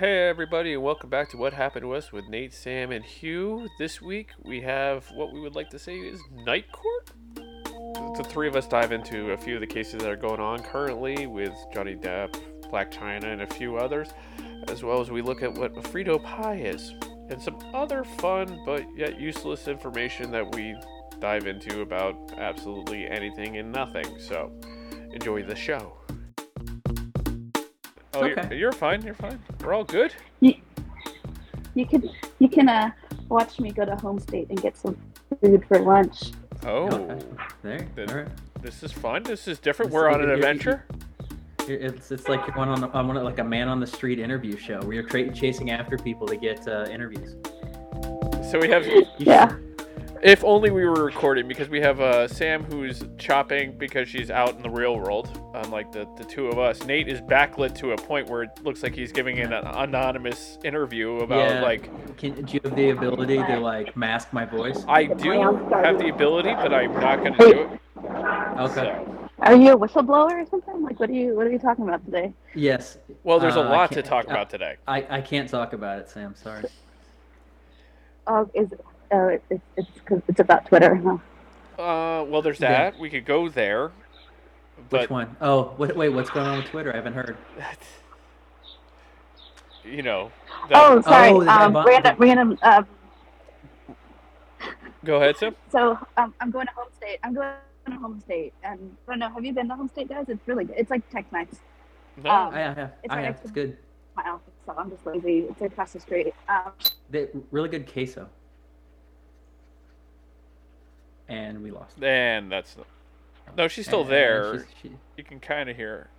Hey everybody, and welcome back to What Happened to Us with Nate, Sam, and Hugh. This week we have what we would like to say is Night Court. The three of us dive into a few of the cases that are going on currently with Johnny Depp, Blac Chyna, and a few others, as well as we look at what a Frito pie is and some other fun but yet useless information that we dive into about absolutely anything and nothing. So enjoy the show. Oh, Okay. you're, you're fine. You're fine. We're all good. You, you can you can uh, watch me go to Home State and get some food for lunch. Oh, Okay. There. Then- All right. this is fun. This is different. This We're is on an good. You- you- adventure. You're- It's it's like you're on on, on one of- like a man on the street interview show where you're tra- chasing after people to get uh, interviews. So we have, You Yeah. If only we were recording, because we have uh, Sam who's chopping because she's out in the real world, unlike the, the two of us. Nate is backlit to a point where it looks like he's giving an anonymous interview about Yeah. like Can, do you have the ability to like mask my voice? I do have the ability, but I'm not going to do it. Okay. So. Are you a whistleblower or something? Like, what are you what are you talking about today? Yes. Well, there's a Uh, I lot to talk uh, about today. I, I can't talk about it, Sam. Sorry. Oh, is it? Oh, it, it's it's because it's about Twitter. Huh? Uh, well, there's Yeah. that. We could go there. But Which one? Oh, what, wait. What's going on with Twitter? I haven't heard. you know. that- Oh, sorry. Oh, um, bo- random random. Um, Go ahead, Sam. so um, I'm going to Home State. I'm going to Home State, and I don't know. Have you been to Home State, guys? It's really good. It's like Tech Nights. No. Um, I have. It's I right have. next It's good. My office, so I'm just lazy. It's across the street. Um, They, really good queso. And we lost. And that's no, she's still And there. she's- she- You can kind of hear. her.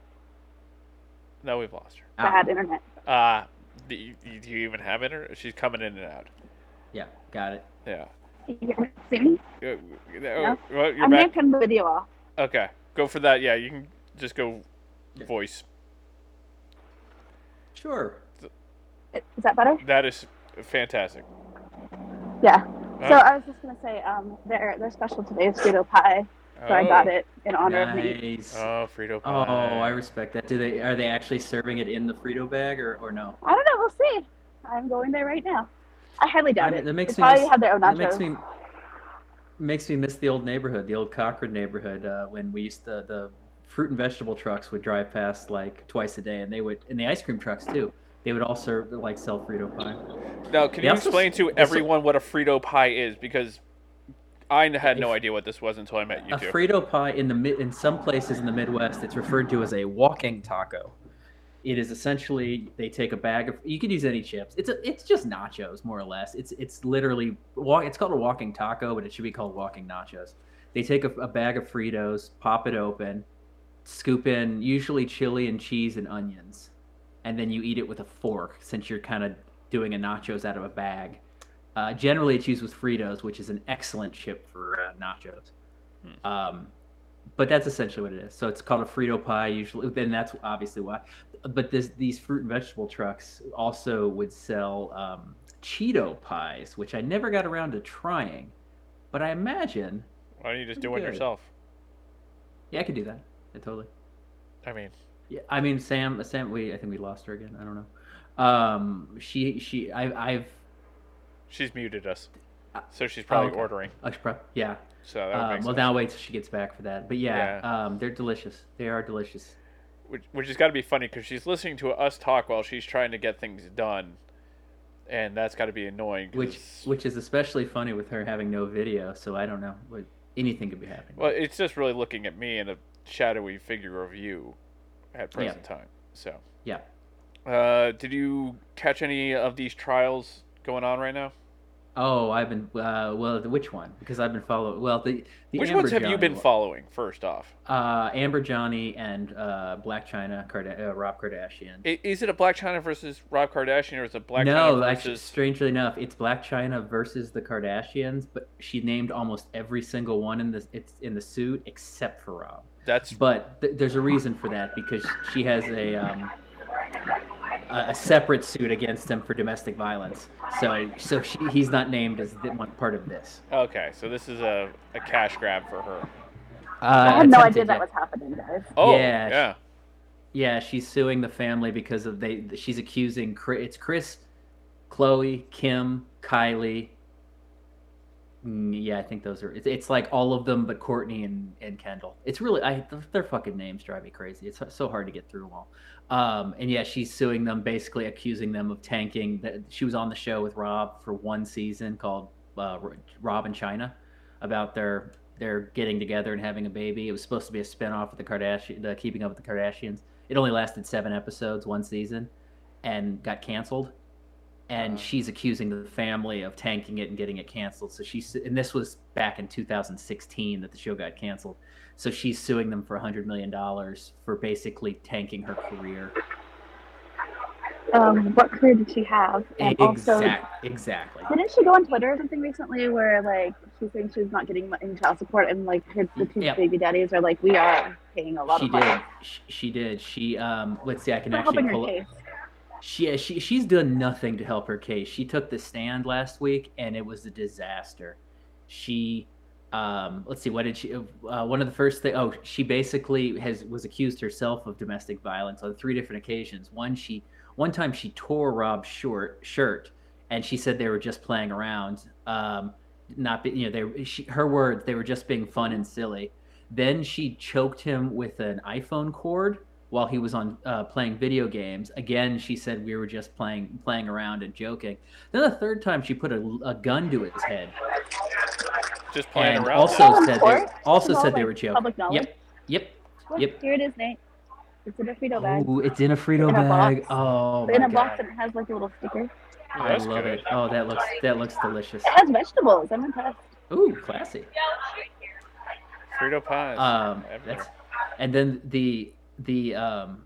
No, we've lost her. ah, bad internet. Uh, do you, do you even have internet? She's coming in and out. yeah, got it. Yeah. You can see me? Uh, uh, well, I'm gonna turn the video off. Okay, go for that. Yeah, you can just go voice. Sure. Is that better? That is fantastic. Yeah. So I was just gonna say, um, their their special today is Frito pie, so I got oh. it in honor of me. Oh, Frito pie. Oh. I respect that. Do they are they actually serving it in the Frito bag or, or no? I don't know. We'll see. I'm going there right now. I highly doubt I- it. that makes they me probably miss- have their own nachos. That makes me makes me miss the old neighborhood, the old Cochrane neighborhood, uh, when we used to the fruit and vegetable trucks would drive past like twice a day, and they would, and the ice cream trucks too. They would also like sell Frito pie. Now, can They you also- explain to everyone what a Frito pie is? Because I had no idea what this was until I met you A two. Frito pie in the in some places in the Midwest, it's referred to as a walking taco. It is essentially they take a bag of you could use any chips. It's a, it's just nachos more or less. It's it's literally walk. It's called a walking taco, but it should be called walking nachos. They take a, a bag of Fritos, pop it open, scoop in usually chili and cheese and onions, and then you eat it with a fork since you're kind of doing a nachos out of a bag. Uh, generally, it's used with Fritos, which is an excellent chip for uh, nachos. Um, but that's essentially what it is. So it's called a Frito pie. Usually, then that's obviously why. But this, these fruit and vegetable trucks also would sell um, Cheeto pies, which I never got around to trying. But I imagine, Why don't you just do one yourself? yeah, I could do that. Yeah, totally. I mean, Yeah, I mean Sam. Sam, we I think we lost her again. I don't know. Um, she she I I've she's muted us, Uh, so she's probably okay. ordering. uh, yeah. So that Um, well, now wait till she gets back for that. But yeah, Yeah. um, they're delicious. They are delicious. which, which has got to be funny because she's listening to us talk while she's trying to get things done, and that's got to be annoying. which which is especially funny with her having no video. So I don't know what anything could be happening. well, it's just really looking at me in a shadowy figure of you at present time. So, Yeah. uh, did you catch any of these trials going on right now? Oh, I've been uh, well. Which one? Because I've been following. Well, the, the Which Amber ones have you been one. following? First off, Uh, Amber Johnny and uh, Blac Chyna Karda- uh, Rob Kardashian. Is it a Blac Chyna versus Rob Kardashian, or is it Black no, China actually, strangely enough, it's Blac Chyna versus the Kardashians, but she named almost every single one in the it's in the suit except for Rob. That's But th- there's a reason for that because she has a um, a, a separate suit against him for domestic violence. So so she, he's not named as the, one part of this. okay. So this is a, a cash grab for her. Uh, I had no idea that yeah. was happening, guys. Oh Yeah, yeah. Yeah, she's suing the family because of they. She's accusing Kris. It's Kris, Khloé, Kim, Kylie. Yeah, I think those are. It's, it's like all of them, but Kourtney and, and Kendall. It's really I their fucking names drive me crazy. It's so hard to get through them all. Um, and yeah, she's suing them, basically accusing them of tanking. That she was on the show with Rob for one season called uh, Rob and Chyna, about their their getting together and having a baby. It was supposed to be a spinoff of the Kardashian, the Keeping Up with the Kardashians. It only lasted seven episodes, one season, and got canceled. And Uh. she's accusing the family of tanking it and getting it canceled. So she's and this was back in 2016 that the show got canceled. So she's suing them for 100 million dollars for basically tanking her career. Um, what career did she have? And also, exactly. didn't she go on Twitter or something recently where like she's saying she's not getting any child support and like her the two Yep. baby daddies are like we are paying a lot She of money. She did. She, did. She um. Let's see. I can actually her pull. up- case. She, she she's done nothing to help her case. She took the stand last week, and it was a disaster. She, um, let's see, what did she? Uh, one of the first thing. Oh, she basically has was accused herself of domestic violence on three different occasions. One, she one time she tore Rob's short shirt, and she said they were just playing around. Um, not be, you know they she, her words they were just being fun and silly. Then she choked him with an iPhone cord while he was on uh, playing video games. Again, she said we were just playing playing around and joking. Then the third time, she put a, a gun to his head Just playing and around. also Oh, said they, also No, said they were joking. public knowledge? Yep, yep. Look, Yep. Here it is, Nate. It's in a Frito bag. Ooh, it's in a Frito In a bag. box. Oh in my a box god, and it has like a little sticker. Oh, I love good. it. Oh, that looks that looks delicious. It has vegetables. I'm impressed. Ooh, classy. Frito pies. Um, that's, and then the the um,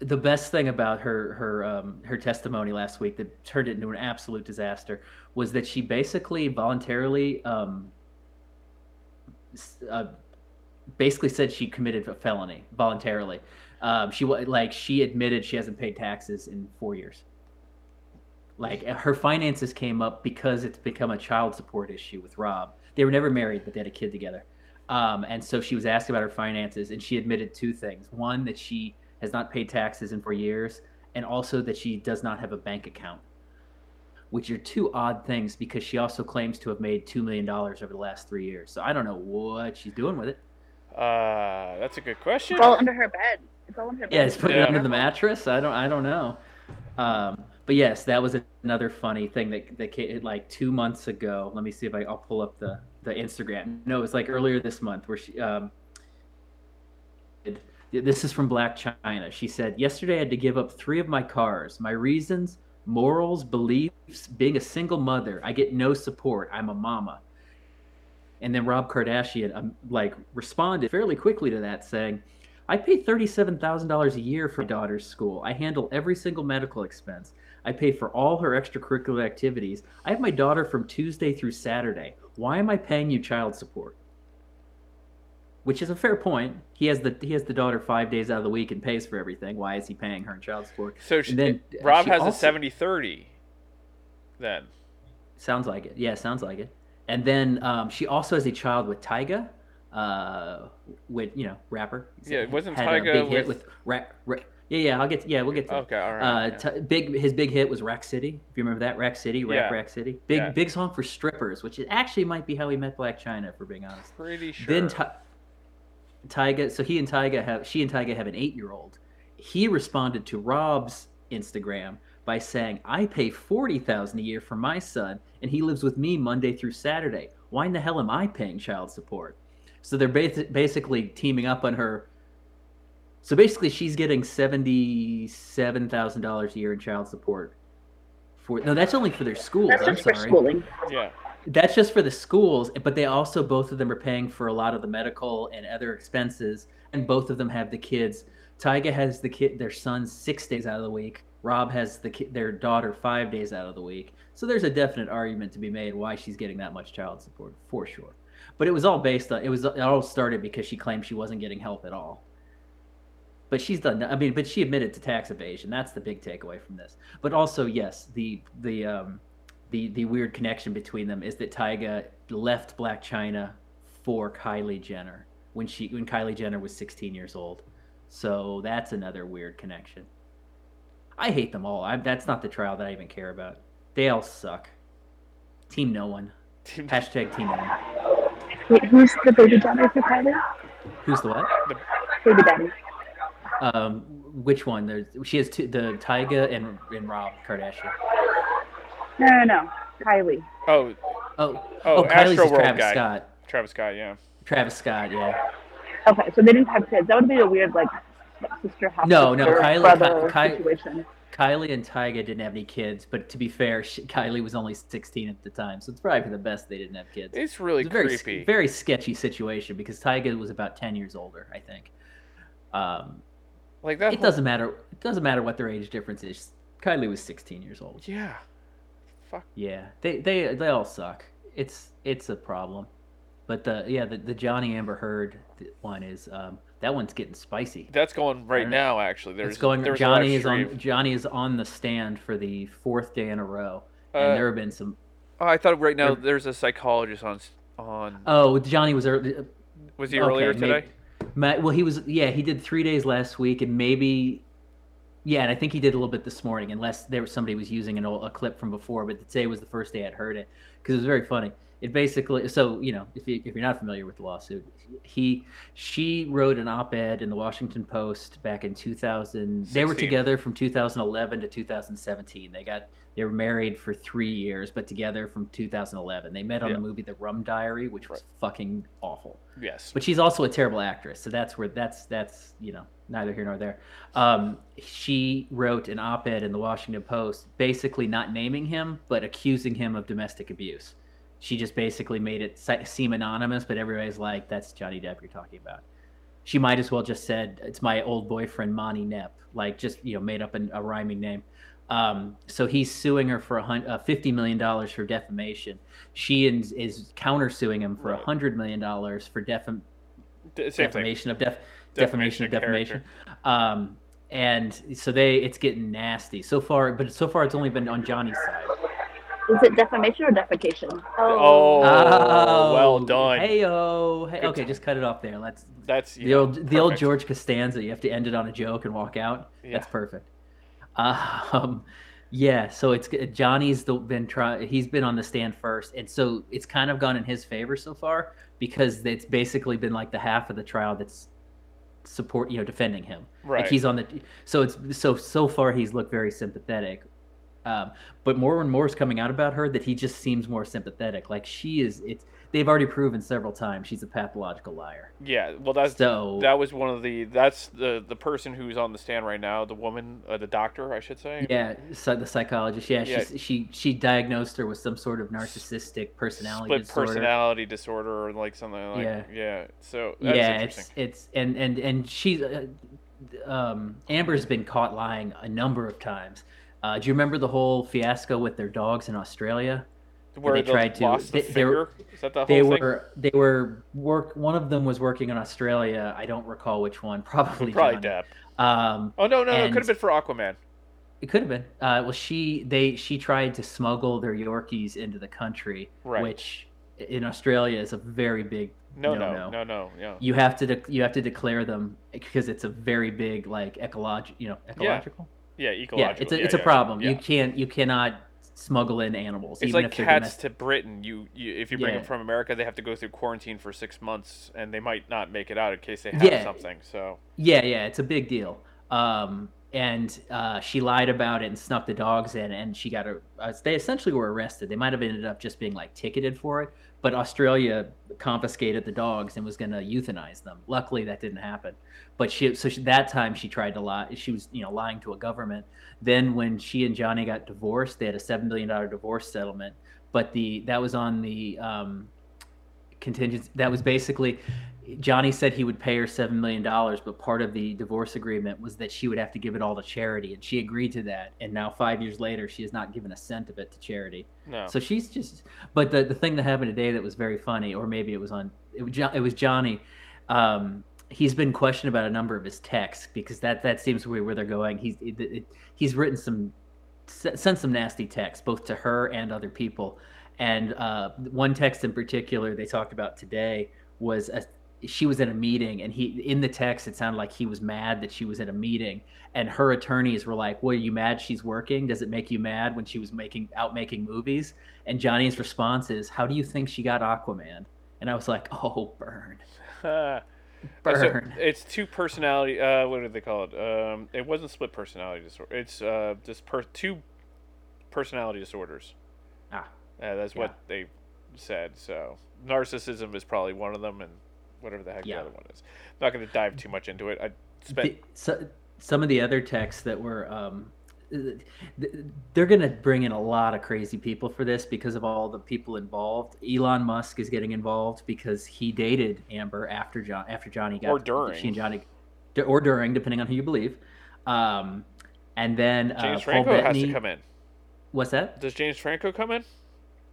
the best thing about her her um, her testimony last week that turned it into an absolute disaster was that she basically voluntarily um, uh, basically said she committed a felony voluntarily. Um, she like she admitted she hasn't paid taxes in four years. Like her finances came up because it's become a child support issue with Rob. They were never married, but they had a kid together. Um, and so she was asked about her finances, and she admitted two things: one, that she has not paid taxes in four years, and also that she does not have a bank account. Which are two odd things because she also claims to have made two million dollars over the last three years. So I don't know what she's doing with it. Uh, that's a good question. It's all under her bed. It's all under her bed. Yeah, it's putting Yeah. it under the mattress. I don't. I don't know. Um, but yes, that was another funny thing that that came, like two months ago. Let me see if I, I'll pull up the the Instagram. No, it was like earlier this month where she. Um, this is from Blac Chyna. She said, "Yesterday I had to give up three of my cars. My reasons, morals, beliefs, being a single mother. I get no support. I'm a mama." And then Rob Kardashian um, like responded fairly quickly to that, saying, I pay $37,000 a year for my daughter's school. I handle every single medical expense. I pay for all her extracurricular activities. I have my daughter from Tuesday through Saturday. Why am I paying you child support? Which is a fair point. He has the he has the daughter 5 days out of the week and pays for everything. Why is he paying her in child support? So she, then, Rob she has also- a 70 30 then. Sounds like it. Yeah, sounds like it. And then um, she also has a child with Tyga, uh, with you know rapper. Yeah, it wasn't Tyga big hit with- with ra- ra- yeah, yeah. I'll get to, yeah, we'll get to. that. Okay, all right. Uh, yeah. t- big his big hit was Rack City. If you remember that, Rack City, Rap Yeah. Rack City. Big Yeah. big song for strippers, which it actually might be how he met Blac Chyna, for being honest. Pretty sure. Then Ty- Tyga, so he and Tyga have she and Tyga have an eight year old. He responded to Rob's Instagram by saying, "I pay forty thousand a year for my son, and he lives with me Monday through Saturday. Why in the hell am I paying child support?" So they're basi- basically teaming up on her. So basically, she's getting seventy-seven thousand dollars a year in child support. For no, that's only for their schools. That's I'm just for schooling. yeah. That's just for the schools, but they also both of them are paying for a lot of the medical and other expenses, and both of them have the kids. Tyga has the kid, their son, six days out of the week. Rob has the kid, their daughter, five days out of the week. So there's a definite argument to be made why she's getting that much child support for sure. But it was all based on it was it all started because she claimed she wasn't getting help at all. But she's done. I mean, but she admitted to tax evasion. That's the big takeaway from this. But also, yes, the the um, the the weird connection between them is that Tyga left Blac Chyna for Kylie Jenner when she when Kylie Jenner was 16 years old. So that's another weird connection. I hate them all. I, that's not the trial that I even care about. They all suck. Team no one. Team- Hashtag team no one. Wait, who's the baby daddy for Kylie? Who's the what? Baby daddy. Um, which one? There's she has two, the Tyga and and Rob Kardashian. No, no, no. Kylie. Oh, Oh, Oh, Kylie's Astro World Travis guy. Scott. Travis Scott, yeah. Travis Scott, yeah. Okay, so they didn't have kids. That would be a weird, like, sister half No, no, Kylie- Ky- Ky- situation. Kylie and Tyga didn't have any kids, but to be fair, she, Kylie was only 16 at the time, so it's probably for the best they didn't have kids. It's really It's a very creepy. very sketchy situation because Tyga was about 10 years older, I think. Um, like that. it whole- doesn't matter. It doesn't matter what their age difference is. Kylie was 16 years old. Yeah. Fuck. Yeah, they they they all suck. It's it's a problem. But the yeah the, the Johnny Amber Heard one is um, that one's getting spicy. That's going right now. Actually, there's it's going. there was a Johnny is on. Johnny is on the stand for the fourth day in a row, Uh, and there have been some. oh, I thought right now there- there's a psychologist on on. Oh, Johnny was early. was he okay, earlier maybe- today? Matt, well, he was. Yeah, he did three days last week, and maybe. Yeah, and I think he did a little bit this morning, unless there was somebody was using an old, a clip from before. But today was the first day I'd heard it because it was very funny. It basically, so you know, if you, if you're not familiar with the lawsuit, he she wrote an op-ed in the Washington Post back in 2000. They were together from 2011 to 2017. They got they were married for three years, but together from 2011. They met on Yeah. the movie The Rum Diary, which was fucking awful Yes. but she's also a terrible actress so that's where that's that's you know neither here nor there um, she wrote an op-ed in the washington post basically not naming him but accusing him of domestic abuse she just basically made it seem anonymous but everybody's like that's johnny depp you're talking about she might as well just said it's my old boyfriend monty nepp like just you know made up an, a rhyming name um, so he's suing her for a hun- uh, $50 million for defamation she is, is countersuing him for a hundred million dollars for defam- D- Same thing. defamation of def- defamation of defamation. Um, and so they it's getting nasty so far, but so far it's only been on Johnny's side. Is it defamation or defecation? Oh, well done. Hey yo, hey, Good okay, time. just cut it off there. Let's That's the yeah, old the old. George Costanza. You have to end it on a joke and walk out. Yeah. That's perfect. Um, yeah, so it's Johnny's the, been try. He's been on the stand first, and so it's kind of gone in his favor so far because it's basically been like the half of the trial that's support, you know, defending him. Right. Like he's on the. So it's so so far he's looked very sympathetic. Um, but more and more is coming out about her that he just seems more sympathetic. Like she is. It's they've already proven several times she's a pathological liar. yeah. Well, that's So that was one of the. That's the the person who's on the stand right now. The woman, uh, the doctor, I should say. Yeah, so the psychologist. Yeah, Yeah. She she diagnosed her with some sort of narcissistic personality Split disorder. personality disorder or like something like Yeah. yeah. So that's yeah, interesting. it's it's and and and she's uh, um, Amber's been caught lying a number of times. Uh, do you remember the whole fiasco with their dogs in Australia? Where they tried to- lost the they- were- finger. Is that the whole They thing? were they were work. One of them was working in Australia. I don't recall which one. Probably Probably. Depp. Um, Oh no, no! It could have been for Aquaman. It could have been. Uh, well, she they she tried to smuggle their Yorkies into the country, Right. which in Australia is a very big No, no, no, no, no. Yeah. You have to de- you have to declare them because it's a very big like ecological you know ecological. Yeah, Yeah, ecological. it's a yeah, it's a yeah, problem. Yeah. You can't you cannot smuggle in animals. It's even like cats domestic. to Britain. You, you if you bring Yeah. them from America, they have to go through quarantine for six months, and they might not make it out in case they have Yeah. something. So Yeah, yeah, it's a big deal. Um, and uh, she lied about it and snuck the dogs in, and she got a. Uh, they essentially were arrested. They might have ended up just being like ticketed for it, but Australia confiscated the dogs and was going to euthanize them. Luckily, that didn't happen. But she, so she, that time she tried to lie. She was, you know, lying to a government. Then when she and Johnny got divorced, they had a seven billion dollar divorce settlement. But the that was on the um, contingency. That was basically Johnny said he would pay her seven million dollars, but part of the divorce agreement was that she would have to give it all to charity, and she agreed to that. And now, five years later, she has not given a cent of it to charity. no. So she's just. But the the thing that happened today that was very funny, or maybe it was on. It was, Jo- it was Johnny. Um, he's been questioned about a number of his texts because that that seems to be where they're going. He's it, it, he's written some sent some nasty texts both to her and other people. And uh, one text in particular they talked about today was a, she was in a meeting and he in the text it sounded like he was mad that she was in a meeting and her attorneys were like well are you mad she's working does it make you mad when she was making out making movies and johnny's response is how do you think she got aquaman and i was like oh burn Uh, so it's two personality. Uh, what do they call it? Um, it wasn't split personality disorder. It's uh, just per- two personality disorders. ah Uh, that's what they said. So narcissism is probably one of them, and whatever the heck Yeah. the other one is. I'm not going to dive too much into it. I spent. the, so, some of the other texts that were um, th- th- they're going to bring in a lot of crazy people for this because of all the people involved elon musk is getting involved because he dated amber after john after johnny got Or during. she and johnny or during depending on who you believe um, and then uh, James Franco has Bettany- to come in. what's that Does James Franco come in?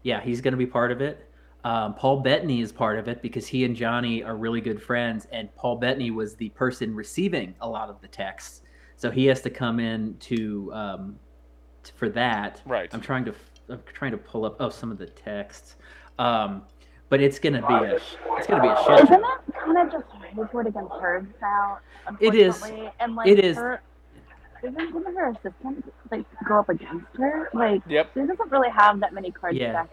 yeah, he's going to be part of it. Um, Paul Bettany is part of it because he and Johnny are really good friends, and Paul Bettany was the person receiving a lot of the texts, so he has to come in to um, t- for that. Right. I'm trying to I'm trying to pull up oh some of the texts, um, but it's going to be a it's going to be a shit. Isn't that kind of just his word against hers now? It is. And like it is. Her, isn't one of her assistants like go up against her? Like Yep. she doesn't really have that many cards Yeah. back.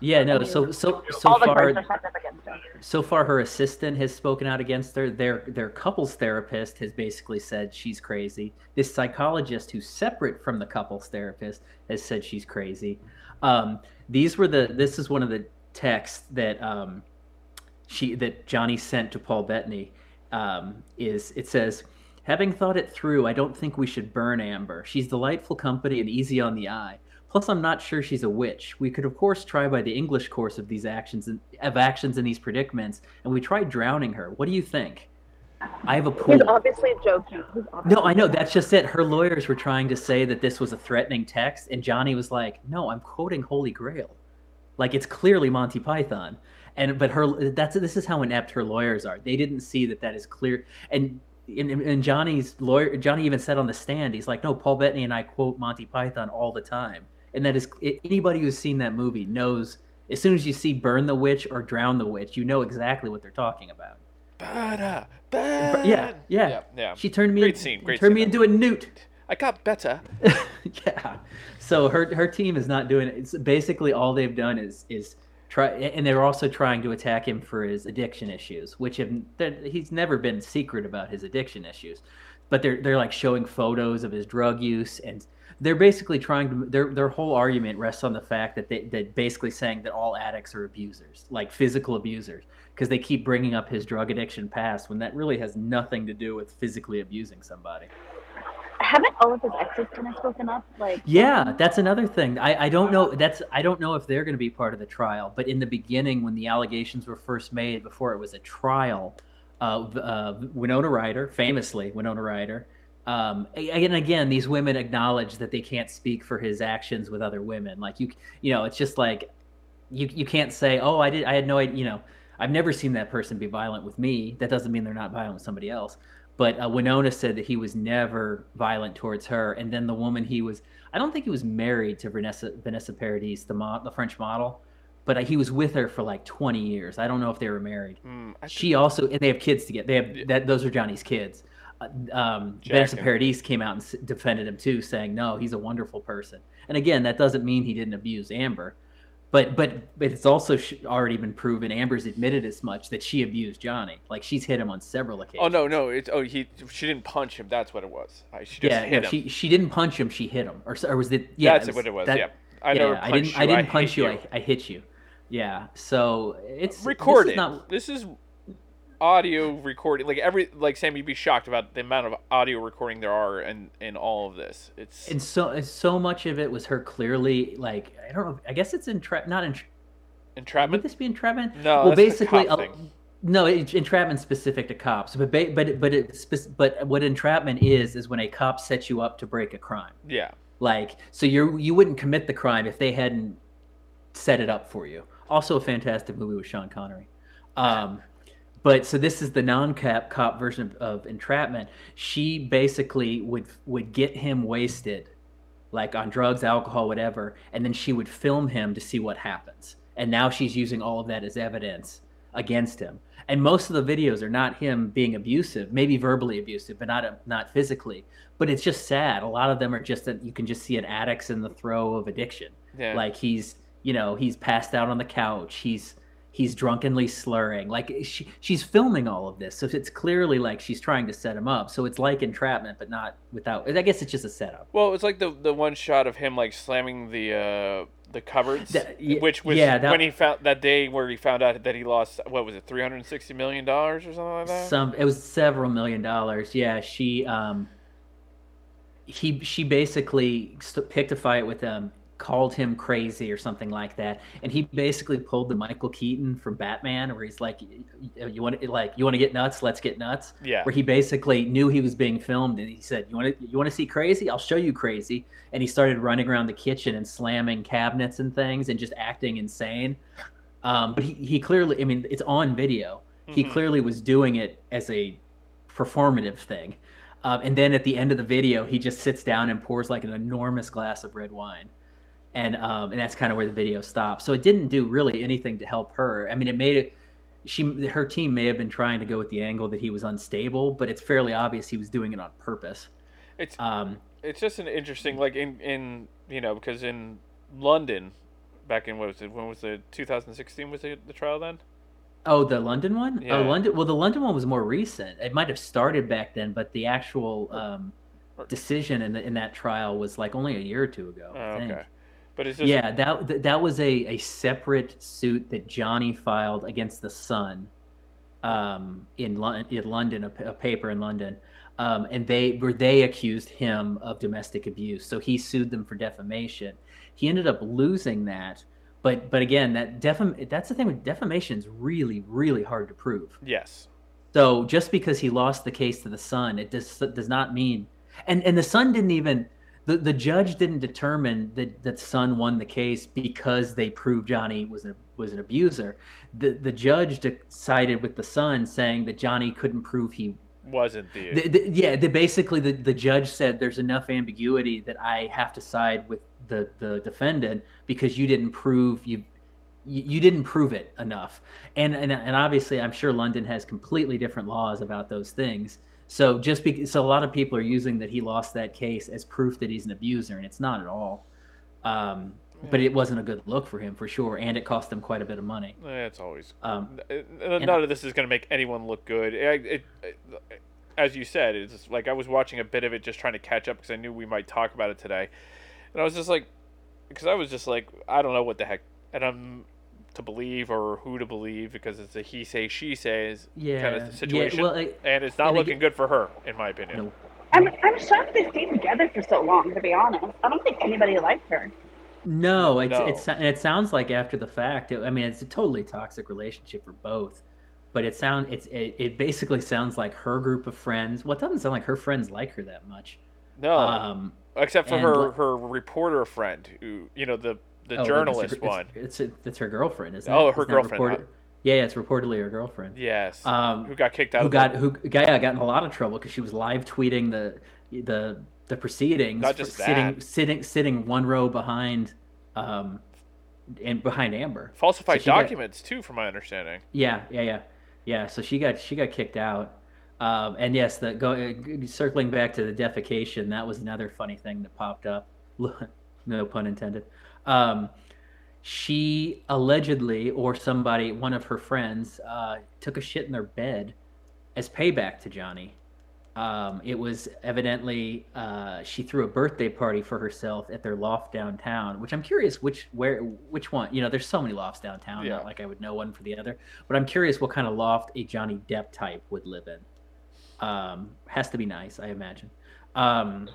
Yeah, no. So so so far cards are stacked up against her. so far her assistant has spoken out against her. Their their couples therapist has basically said she's crazy. This psychologist who's separate from the couples therapist has said she's crazy. Um, these were the this is one of the texts that um, she that johnny sent to paul bettany. Um, is it says having thought it through i don't think we should burn amber. She's delightful company and easy on the eye Plus, I'm not sure she's a witch. We could, of course, try by the English course of these actions and of actions in these predicaments, and we tried drowning her. What do you think? I have a pool. He's obviously joking. He's obviously No, I know. That's just it. Her lawyers were trying to say that this was a threatening text, and Johnny was like, "No, I'm quoting Holy Grail, like it's clearly Monty Python." And but her that's this is how inept her lawyers are. They didn't see that that is clear. And and, and Johnny's lawyer, Johnny even said on the stand, he's like, "No, Paul Bettany and I quote Monty Python all the time." And that is anybody who's seen that movie knows. As soon as you see "Burn the Witch" or "Drown the Witch," you know exactly what they're talking about. Bada, bad. Yeah, yeah. yeah, yeah. She turned me Great scene, great turned scene. me into a newt. I got better. yeah. So her her team is not doing it. It's basically all they've done is is try, and they're also trying to attack him for his addiction issues, which have he's never been secret about his addiction issues, but they're they're like showing photos of his drug use and. They're basically trying to. Their their whole argument rests on the fact that they that basically saying that all addicts are abusers, like physical abusers, because they keep bringing up his drug addiction past when that really has nothing to do with physically abusing somebody. Haven't all of his exes kind of spoken up? Like Yeah, that's another thing. I, I don't know. That's I don't know if they're going to be part of the trial. But in the beginning, when the allegations were first made, before it was a trial, uh, uh, Winona Ryder, famously Winona Ryder, um, and again, these women acknowledge that they can't speak for his actions with other women. Like you, you know, it's just like you you can't say, oh, I did, I had no idea. You know, I've never seen that person be violent with me. That doesn't mean they're not violent with somebody else. But uh, Winona said that he was never violent towards her, and then the woman he was. I don't think he was married to Vanessa Vanessa Paradis, the mo- the French model, but uh, he was with her for like 20 years. I don't know if they were married. Mm, She also, and they have kids together. They have that. Those are Johnny's kids. Um, Jack Vanessa and- Paradis came out and s- defended him too, saying no, he's a wonderful person. And again, that doesn't mean he didn't abuse Amber, but but but it's also sh- already been proven. Amber's admitted as much that she abused Johnny. Like she's hit him on several occasions. Oh no, no, it's oh he she didn't punch him. That's what it was. I, she just yeah, hit no, him. she she didn't punch him. She hit him, or, or was it? Yeah, That's what it was. that- yeah, I yeah, never I didn't. you. I didn't hit punch you. you. I, I hit you. Yeah. So it's recorded. this it. is Not, This is audio recording. Like every like Sam, you'd be shocked about the amount of audio recording there are in in all of this. It's and so and so much of it was her clearly like I don't know. I guess it's entrap. Not in. Would entrapment. this be entrapment? No, well, basically, cop uh, no, it, entrapment specific to cops. But ba- but it- but it, but what entrapment is is when a cop sets you up to break a crime. Yeah, Like so you you wouldn't commit the crime if they hadn't set it up for you. Also a fantastic movie with Sean Connery. Um, but so this is the non-cap cop version of, of entrapment. She basically would would get him wasted, like on drugs, alcohol, whatever, and then she would film him to see what happens. And now she's using all of that as evidence against him. And most of the videos are not him being abusive, maybe verbally abusive, but not not physically. But it's just sad. A lot of them are just that you can just see an addict's in the throe of addiction. Yeah. Like he's, you know, he's passed out on the couch. He's he's drunkenly slurring. Like she, she's filming all of this, so it's clearly like she's trying to set him up. So it's like entrapment, but not without. I guess it's just a setup. Well, it's like the the one shot of him like slamming the uh the cupboards, That- which was yeah, that- when he found that day where he found out that he lost what was it, three hundred and sixty million dollars or something like that. Some it was several million dollars. Yeah, she um he she basically st- picked a fight with him, called him crazy or something like that, and he basically pulled the Michael Keaton from Batman, where he's like, "You want to like you want to get nuts? Let's get nuts." yeah, Where he basically knew he was being filmed, and he said, "You want to you want to see crazy? I'll show you crazy." And he started running around the kitchen and slamming cabinets and things, and just acting insane. Um, but he, he clearly, I mean, it's on video. He Mhm. clearly was doing it as a performative thing. Um, and then at the end of the video, he just sits down and pours like an enormous glass of red wine. And um, and that's kind of where the video stops. So it didn't do really anything to help her. I mean, it made it. She her team may have been trying to go with the angle that he was unstable, but it's fairly obvious he was doing it on purpose. it's Um, it's just an interesting like in in you know because in London, back in what was it when was it 2016 was it the trial then? oh, the London one. Yeah. Oh, London. Well, the London one was more recent. It might have started back then, but the actual um, decision in the, in that trial was like only a year or two ago. I Oh, think. okay, but it's just yeah, that th- that was a, a separate suit that Johnny filed against the Sun, um, in, Lon- in London, a, p- a paper in London, um, and they where they accused him of domestic abuse. So he sued them for defamation. He ended up losing that, but but again, that defam that's the thing with defamation is really really hard to prove. yes, So just because he lost the case to the Sun, it does does not mean, and and the Sun didn't even the, the judge didn't determine that that Sun won the case because they proved Johnny was a was an abuser. The the judge decided with the Sun saying that Johnny couldn't prove he. wasn't the, The, the, yeah, the, basically the, the judge said there's enough ambiguity that I have to side with the the defendant because you didn't prove you you you didn't prove it enough. And, and and obviously, I'm sure London has completely different laws about those things. So just because so a lot of people are using that he lost that case as proof that he's an abuser, and it's not at all. Um, But it wasn't a good look for him for sure, and it cost him quite a bit of money. Eh, it's always Um, none of this is going to make anyone look good. It, it, it, as you said, it's like I was watching a bit of it just trying to catch up because I knew we might talk about it today, and I was just like, because I was just like, I don't know what the heck, and I'm to believe or who to believe because it's a he say she says yeah, kind of situation, Yeah, well, I- and it's not and looking again- good for her, in my opinion. No. I'm, I'm shocked they stayed together for so long, to be honest. I don't think anybody liked her. No, it's No. it's it sounds like after the fact. I mean, it's a totally toxic relationship for both. But it sound it's it, it basically sounds like her group of friends. Well, it doesn't sound like her friends like her that much. No, Um, except for her what- her reporter friend who you know the the oh, it's journalist her- one. It's it's, it's her girlfriend, isn't Oh, it? Oh, her girlfriend, reported- Yeah, yeah, it's reportedly her girlfriend. Yes, Um, who got kicked out. who of got the, who yeah got in a lot of trouble because she was live tweeting the the the proceedings Not just sitting that. sitting sitting one row behind um and behind Amber. falsified so she got- documents too, from my understanding. Yeah, yeah, yeah, yeah. So she got she got kicked out. Um, and yes, the go uh, circling back to the defecation, that was another funny thing that popped up. no pun intended. Um, she allegedly, or somebody, one of her friends, uh, took a shit in their bed as payback to Johnny. Um, it was evidently uh, she threw a birthday party for herself at their loft downtown, which I'm curious which where which one. You know, there's so many lofts downtown, Yeah. not like I would know one for the other. But I'm curious what kind of loft a Johnny Depp type would live in. Um, has to be nice, I imagine. Um,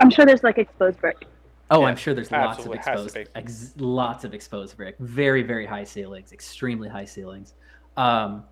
I'm sure there's like exposed brick. Oh, Yeah, I'm sure there's lots of absolutely, has to exposed, ex- lots of exposed brick. Very, very high ceilings, extremely high ceilings. Um,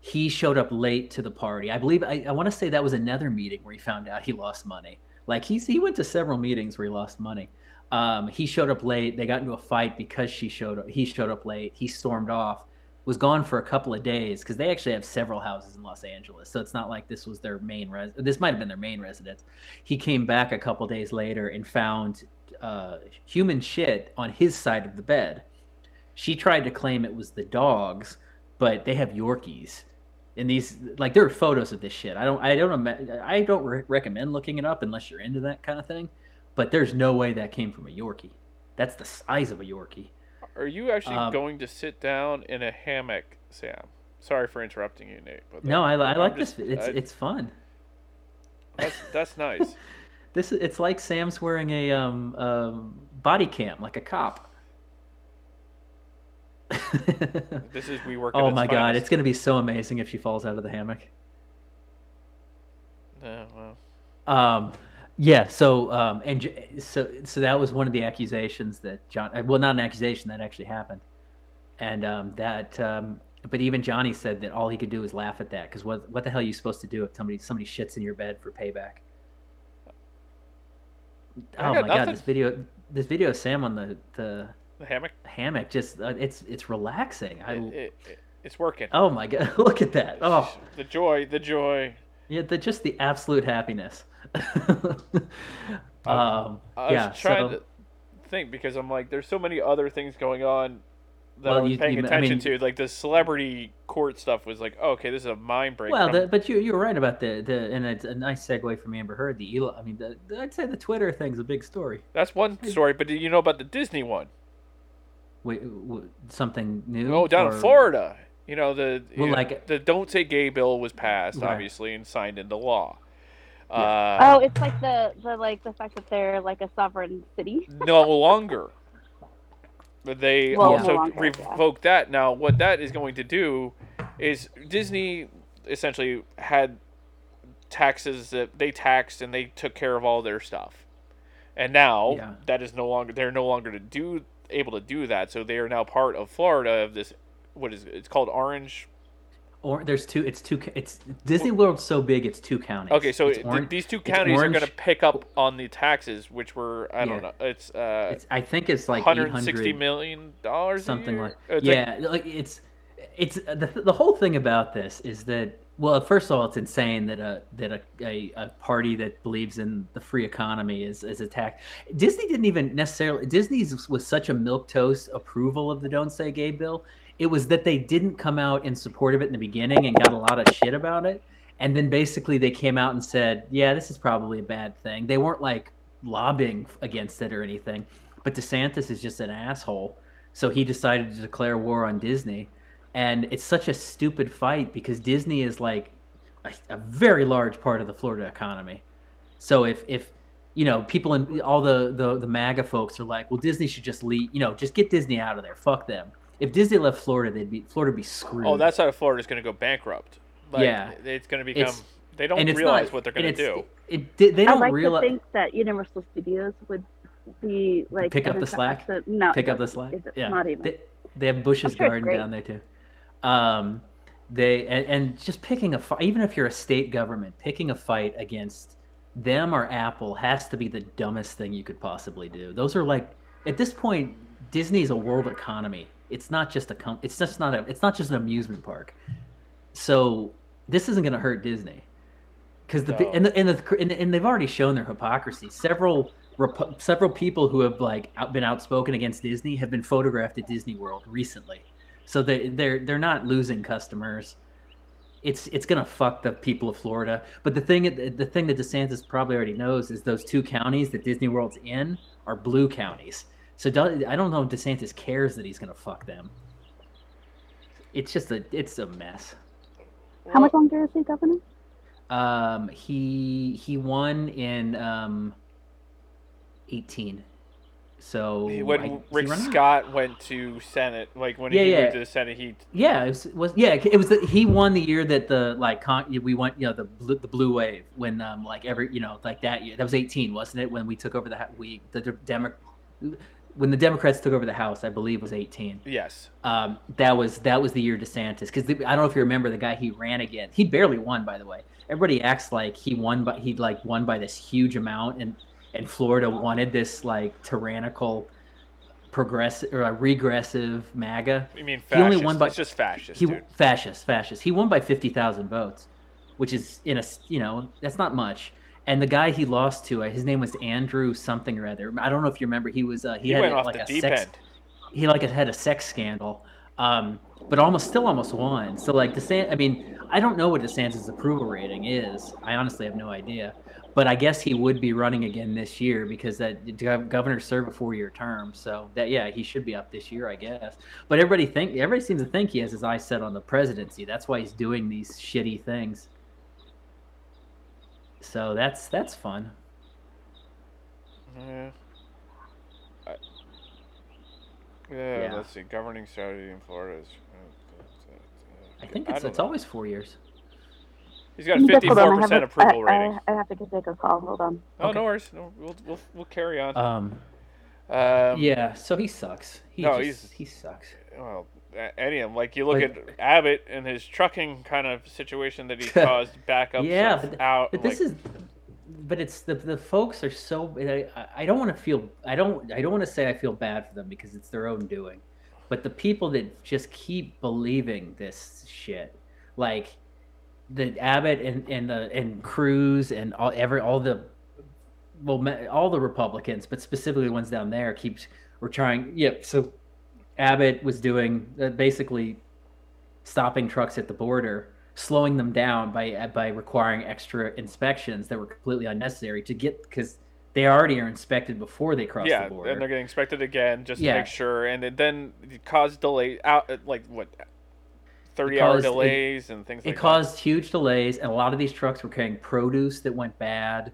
he showed up late to the party. I believe I, I want to say that was another meeting where he found out he lost money. Like he's he went to several meetings where he lost money. Um, he showed up late. They got into a fight because she showed up. He showed up late. He stormed off. Was gone for a couple of days because they actually have several houses in Los Angeles. So it's not like this was their main res. This might have been their main residence. He came back a couple days later and found uh, human shit on his side of the bed. She tried to claim it was the dog's, but they have Yorkies. And these, like, there are photos of this shit. I don't, I don't, I don't re- recommend looking it up unless you're into that kind of thing. But there's no way that came from a Yorkie. That's the size of a Yorkie. Are you actually Um, going to sit down in a hammock, Sam? Sorry for interrupting you, Nate. But No, I, I like just- this. It's I- it's fun. that's that's nice. This it's like Sam's wearing a um, um body cam like a cop. This is we work. oh my god, finest. it's gonna be so amazing if she falls out of the hammock. Yeah, well, Um, yeah. So um, and so so that was one of the accusations that John. uh, Well, not an accusation that actually happened, and um, that. Um, but even Johnny said that all he could do was laugh at that because what what the hell are you supposed to do if somebody somebody shits in your bed for payback? I Oh got my god, this video this video of Sam on the the the hammock. hammock just uh, it's it's relaxing. I It, it, it- it's working. oh my god, look at that. Oh The joy, the joy. yeah, the, just the absolute happiness. um, I was yeah, trying so- to think because I'm like, there's so many other things going on that Well, I was you- paying you- I attention mean- to. Like the celebrity court stuff was like, oh, okay, this is a mind break. Well, from- the, but you you're right about the the and it's a nice segue from Amber Heard. The Eli, I mean, the, the- I'd say the Twitter thing's a big story. that's one story. But do you know about the Disney one? Wait, w- something new? Oh, down or- in Florida. You know the Well, you know, like- the "Don't Say Gay" bill was passed, Right. obviously, and signed into law. Yeah. Uh, Oh, it's like the the like the fact that they're like a sovereign city. no longer. But they Well, no also longer, yeah. revoked that. Now, what that is going to do is Disney essentially had taxes that they taxed and they took care of all their stuff, and now Yeah. that is no longer they're no longer to do able to do that. So they are now part of Florida of this. What is it? It's called Orange. Or there's two. It's two. It's Disney World's so big. It's two counties. Okay, so It's Orange- these two counties are going to pick up on the taxes, which were I don't Yeah. know. It's uh, It's, I think it's like 160 800 million dollars. something like It's yeah like it's it's the, the whole thing about this is that well first of all it's insane that a that a, a, a party that believes in the free economy is is attacked disney didn't even necessarily disney's was such a milk toast approval of the don't say gay bill it was that they didn't come out in support of it in the beginning and got a lot of shit about it and then basically they came out and said yeah this is probably a bad thing they weren't like lobbying against it or anything but desantis is just an asshole so he decided to declare war on Disney. And it's such a stupid fight because Disney is like a, a very large part of the Florida economy. So if if you know people in all the, the the MAGA folks are like, well, Disney should just leave. You know, just get Disney out of there. Fuck them. If Disney left Florida, they'd be Florida would be screwed. Oh, that's how Florida's going to go bankrupt. Like, Yeah. it's going to become. It's- they don't and it's realize not, what they're going to do. It, it, they I don't like realize. to think that Universal Studios would be like Pick up the slack? attempt to- no, pick up the slack. It's Yeah, not even. They, they have Bush's I'm sure Garden down there too. Um, they and, and just picking a fight, even if you're a state government, picking a fight against them or Apple has to be the dumbest thing you could possibly do. Those are like at this point, Disney's a world economy. It's not just a com- It's just not a. It's not just an amusement park. So this isn't going to hurt Disney because the, No. and the, and, the and and they've already shown their hypocrisy. Several Repu- several people who have like out, been outspoken against Disney have been photographed at Disney World recently. So they they're they're not losing customers. It's it's gonna fuck the people of Florida. But the thing the thing that DeSantis probably already knows is those two counties that Disney World's in are blue counties. So do- I don't know if DeSantis cares that he's gonna fuck them. It's just a it's a mess. How much longer is he governor? Um, he he won in um, eighteen. So I- When is Rick running? Scott went to Senate, like when Yeah, he yeah. moved to the Senate, he yeah, it was, was yeah, it was the, he won the year that the like con, we went you know the blue, the blue wave when um like every you know like that year that was eighteen wasn't it when we took over the ha- we the Demo- when the Democrats took over the House I believe was eighteen. yes, um, that was that was the year DeSantis because I don't know if you remember the guy he ran against. He barely won, by the way. Everybody acts like he won, but he like won by this huge amount, and and Florida wanted this like tyrannical, progressive or a regressive MAGA. You mean He fascist. only won by- it's just fascist, He dude. fascist, fascist. He won by fifty thousand votes, which is in a you know that's not much. And the guy he lost to, uh, his name was Andrew something or other. I don't know if you remember. He was uh, he, He, had went off like the a sex end. he like had a sex scandal Um, but almost still almost won. So like DeSantis, I mean, I don't know what DeSantis' approval rating is. I honestly have no idea. But I guess he would be running again this year because that governor serve a four-year term. So that yeah, he should be up this year, I guess. But everybody think everybody seems to think he has his eyes set on the presidency. That's why he's doing these shitty things. So that's that's fun. Yeah. I, yeah, Yeah. let's see. Governing strategy in Florida is. I think it's don't it's know. always four years. He's got You guys- hold on, I have 54% approval I, rating. I, I have to take a call. Hold on. Oh, okay. no worries. No, we'll, we'll, we'll carry on. Um, Um, yeah, so he sucks. He No, just, he's- he sucks. Well, a- any of them. Like, you look Like- at Abbott and his trucking kind of situation that he caused backups Yeah, but- out. But this like, is, but it's the the folks are so. I, I don't want to feel. I don't. I don't want to say I feel bad for them because it's their own doing. But the people that just keep believing this shit, like the Abbott and and the and Cruz and all every all the, well, all the Republicans, but specifically the ones down there, keeps were trying. Yep. so Abbott was doing uh, basically stopping trucks at the border, slowing them down by uh, by requiring extra inspections that were completely unnecessary to get because they already are inspected before they cross yeah, the border. and they're getting inspected again just Yeah. to make sure, and it then it caused delay out like what, thirty It hour caused- it- delays and things like that. it caused huge delays, and a lot of these trucks were carrying produce that went bad.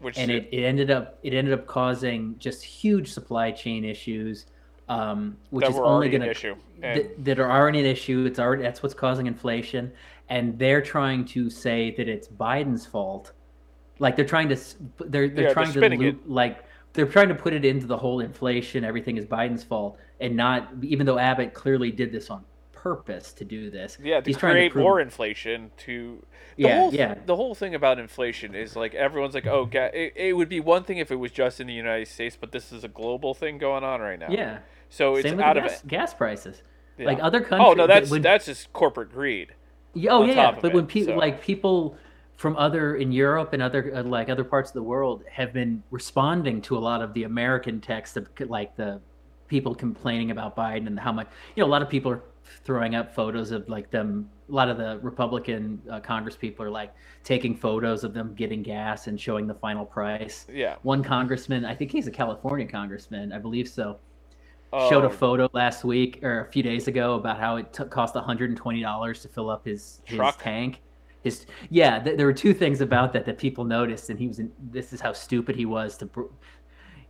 Which and it, it ended up it ended up causing just huge supply chain issues, um, which that is only going to issue. And that, that are already an issue. It's already that's what's causing inflation, and they're trying to say that it's Biden's fault. Like they're trying to they're they're Yeah, they're trying to loop, like they're trying to put it into the whole inflation. Everything is Biden's fault, and not even though Abbott clearly did this on purpose to do this. yeah, to he's trying to create prove- more inflation. To the Yeah, whole yeah. the whole thing about inflation is like everyone's like, oh, it, it would be one thing if it was just in the United States, but this is a global thing going on right now. Yeah, so it's out of gas, gas prices. yeah. Like other countries. Oh no, that's when, that's just corporate greed. Yeah, oh yeah, yeah. But it, when people so- like people from other in Europe and other uh, like other parts of the world have been responding to a lot of the American text of like the people complaining about Biden and how much you know a lot of people are throwing up photos of like them a lot of the Republican uh, Congress people are like taking photos of them getting gas and showing the final price. Yeah. One congressman, I think he's a California congressman, I believe so, showed a Oh, photo last week or a few days ago about how it took cost $120 to fill up his his Truck? tank. His yeah, th- there were two things about that that people noticed, and he was in, this is how stupid he was to. Br-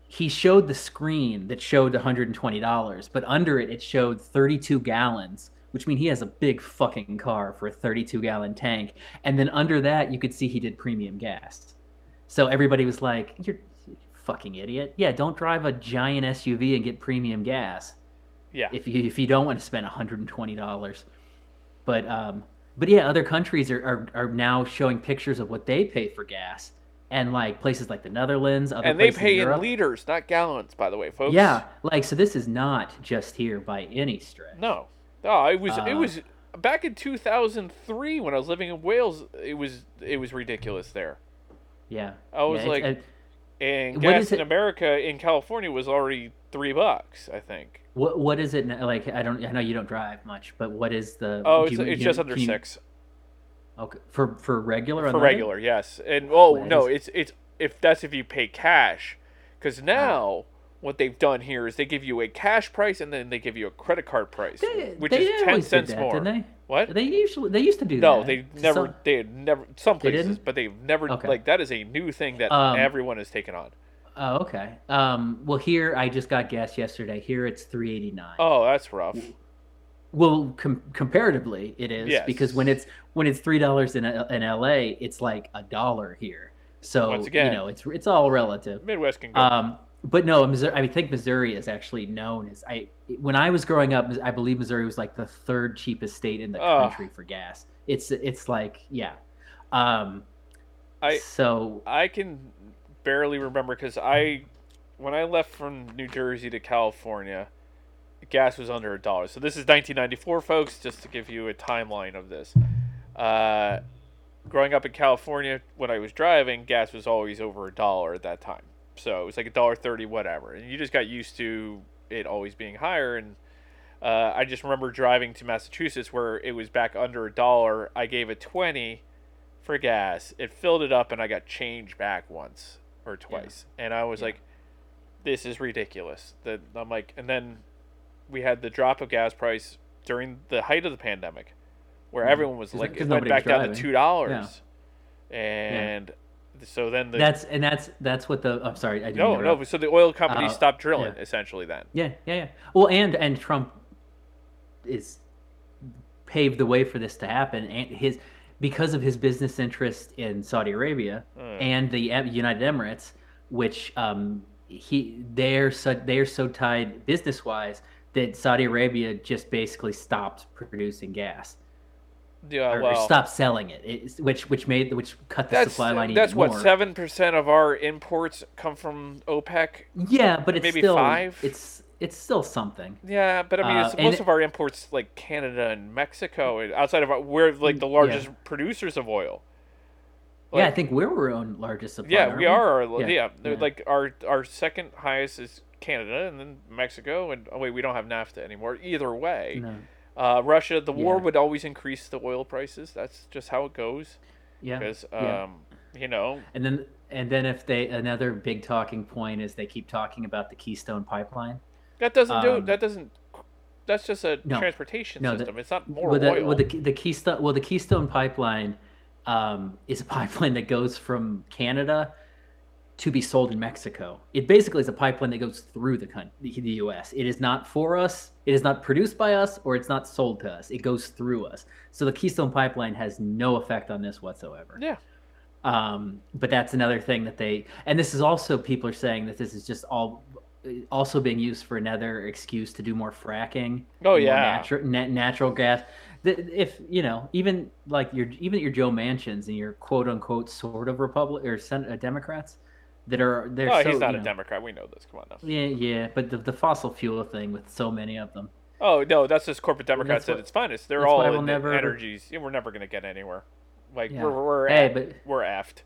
he showed the screen that showed $120, but under it it showed 32 gallons, which means he has a big fucking car for a 32 gallon tank, and then under that you could see he did premium gas. So everybody was like, "You're you fucking idiot! Yeah, don't drive a giant SUV and get premium gas." Yeah. if you if you don't want to spend $120 but um but yeah other countries are, are are now showing pictures of what they pay for gas and like places like the netherlands other and they pay in, in liters, not gallons, by the way, folks. yeah like so this is not just here by any stretch No. No, it was it Uh, was back in 2003 when I was living in Wales. It was it was ridiculous there. yeah I was Yeah, like, uh, and what gas in America in California was already three bucks, I think. what what is it now? like i don't i know you don't drive much but what is the Oh, it's, you- it's you- just under you- six okay for for regular for unleaded? regular, yes. And oh no, it's it's if that's if you pay cash, because oh. now. What they've done here is they give you a cash price and then they give you a credit card price, they, which they is ten cents that, more. didn't they What? they usually they used to do No, that they never. So- they had never. Some places, but they've never. Okay. Like that is a new thing that Um, everyone has taken on. Oh, okay. Um, well, here I just got gas yesterday. Here it's three eighty nine. Oh, that's rough. Well, com- comparatively, it is Yes. because when it's when it's three dollars in in L.A., it's like a dollar here. So Once again. you know, it's it's all relative. Midwest can go. Um, but no, Missouri, I think Missouri is actually known as I. When I was growing up, I believe Missouri was like the third cheapest state in the Ugh. country for gas. It's it's like yeah. Um, I so I can barely remember because I, when I left from New Jersey to California, gas was under a dollar. So this is 1994, folks. Just to give you a timeline of this. Uh, growing up in California, when I was driving, gas was always over a dollar at that time. So it was like a dollar thirty, whatever, and you just got used to it always being higher. And Uh, I just remember driving to Massachusetts where it was back under a dollar. I gave a twenty for gas. It filled it up, and I got change back once or twice, and I was Yeah. like, "This is ridiculous." That I'm like, and then we had the drop of gas price during the height of the pandemic, where Mhm. everyone was like, it went back down to two dollars, and so then the That's and that's that's what the. I'm sorry, I didn't. no, no. So the oil companies Uh, stopped drilling yeah. essentially. Then Yeah, yeah, yeah. Well, and and Trump is paved the way for this to happen, and his because of his business interest in Saudi Arabia Mm. and the United Emirates, which um, he they're so they're so tied business wise that Saudi Arabia just basically stopped producing gas yeah, or, or well, stopped selling it, It's- which which made which cut the supply line that's what seven percent of our imports come from OPEC. Yeah, but it's maybe still five? it's it's still something. Yeah, but I mean, Uh, most it- of our imports like Canada and Mexico, and outside of our, we're like the Yeah. largest producers of oil. yeah, I think we're our own largest supplier. yeah, we are. Our, Yeah, yeah, yeah. like our our second highest is Canada, and then Mexico, and oh wait, we don't have NAFTA anymore. Either way, No. Uh, Russia, the war Yeah. would always increase the oil prices. That's just how it goes. Yeah. Because yeah. um, you know, And then and then if they another big talking point is they keep talking about the Keystone pipeline. that doesn't do Um, that doesn't. That's just a No. transportation No, the- system. it's not more Well, the, oil. well, the the Keystone well the Keystone pipeline um, is a pipeline that goes from Canada to be sold in Mexico. It basically is a pipeline that goes through the country, the, U.S. It is not for us. It is not produced by us, or it's not sold to us. It goes through us. So the Keystone pipeline has no effect on this whatsoever. yeah. Um, but that's another thing that they, and this is also people are saying that this is just all, also being used for another excuse to do more fracking. Oh, more yeah. natural nat- natural gas. If you know, even like your even your Joe Manchins and your quote unquote sort of Republic or Sen- uh, Democrats that are they're Oh, so, he's not a know- Democrat. We know this. Come on now. Yeah, yeah, but the, the fossil fuel thing with so many of them. Oh no, that's just corporate Democrats that's at its finest. They're all in the never- energies. Yeah, we're never gonna get anywhere. Like Yeah. we're we're Hey, aft- but we're aft.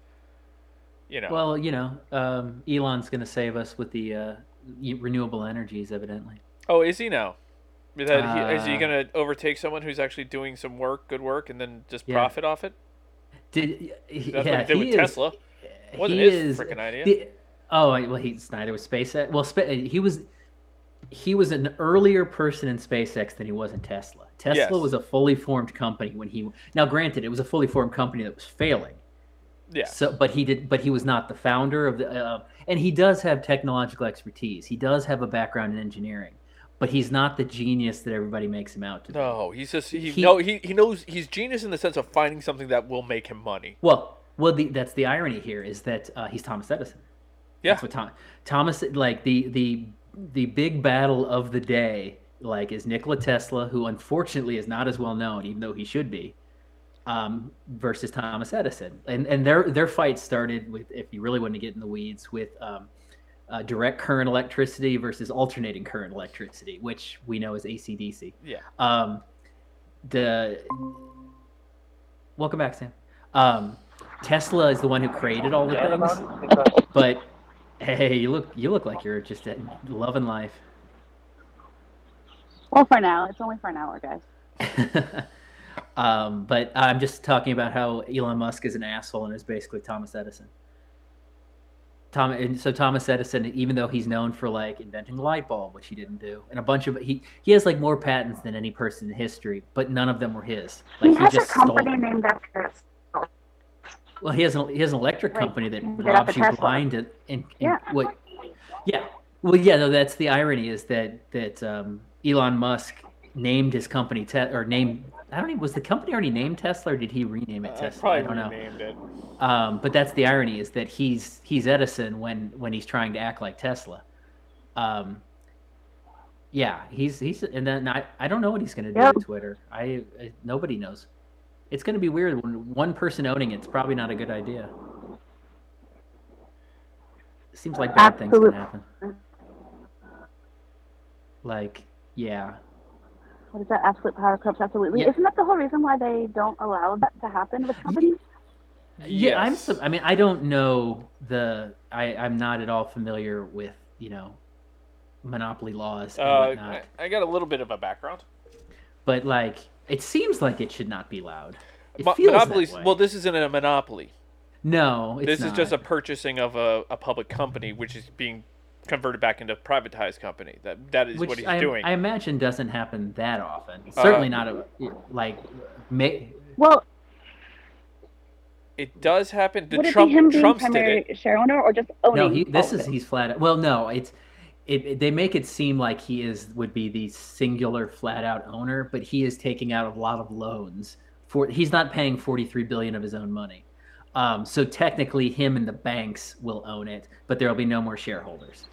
You know. well, you know, um, Elon's going to save us with the uh, renewable energies, evidently. oh, is he now? He, is he Uh, gonna overtake someone who's actually doing some work, good work, and then just Yeah. profit off it? Did he- That's yeah, what he did with is- Tesla. Wasn't he his is freaking idea. oh, well, he Snyder was SpaceX. Well, he was he was an earlier person in SpaceX than he was in Tesla. Tesla Yes. was a fully formed company when he. Now, granted, it was a fully formed company that was failing. yeah. So, but he did. But he was not the founder of the. Uh, and he does have technological expertise. He does have a background in engineering, but he's not the genius that everybody makes him out to be. No, he's just he, He- no he he knows he's genius in the sense of finding something that will make him money. Well, well, the, that's the irony here is that uh, he's Thomas Edison. Yeah. That's what Tom, Thomas like the the the big battle of the day like is Nikola Tesla, who unfortunately is not as well known, even though he should be, um, versus Thomas Edison, and and their their fight started with, if you really want to get in the weeds, with um, uh, direct current electricity versus alternating current electricity, which we know as ACDC. Yeah. Um, the welcome back, Sam. Um, Tesla is the one who created all the things, but hey, you look you look like you're just loving life. Well, for now, it's only for an hour, guys. um, but I'm just talking about how Elon Musk is an asshole and is basically Thomas Edison. Tom, and so Thomas Edison, even though he's known for like inventing the light bulb, which he didn't do, and a bunch of he he has like more patents than any person in history, but none of them were his. Like he has a just stole. company named after Well, he has an he has an electric Like, company that it robs after you blind and, and, and Yeah. what? Yeah. Well, yeah. No, that's the irony is that that um, Elon Musk named his company te- or named I don't even was the company already named Tesla or did he rename it Uh, Tesla? probably I don't know. renamed it. Um, but that's the irony is that he's he's Edison when when he's trying to act like Tesla. Um, yeah, he's he's and then I, I don't know what he's gonna do Yep. with Twitter. I, I nobody knows. It's gonna be weird when one person owning it's probably not a good idea. Seems like bad things can happen. Like, yeah, what is that? Absolute power corrupts absolutely. Yeah. Isn't that the whole reason why they don't allow that to happen with companies? Yeah, I'm. Yes. So, I mean, I don't know the. I I'm not at all familiar with you know monopoly laws and Uh, whatnot. I, I got a little bit of a background. But like, it seems like it should not be loud. It Mo- feels monopolies. that way. Well, this isn't a monopoly. no, it's this is just a purchasing of a, a public company, which is being converted back into a privatized company. That that is which what he's I, doing. I imagine doesn't happen that often. Uh, Certainly not a like. Ma- Well, it does happen. The would Trump it be him being Trump's primary it. share owner or just owning? no, he, this all is he's flat. Well, no, it's it, it- They make it seem like he is would be the singular flat out owner, but he is taking out a lot of loans. For he's not paying forty three billion of his own money. Um, so technically, him and the banks will own it, but there will be no more shareholders.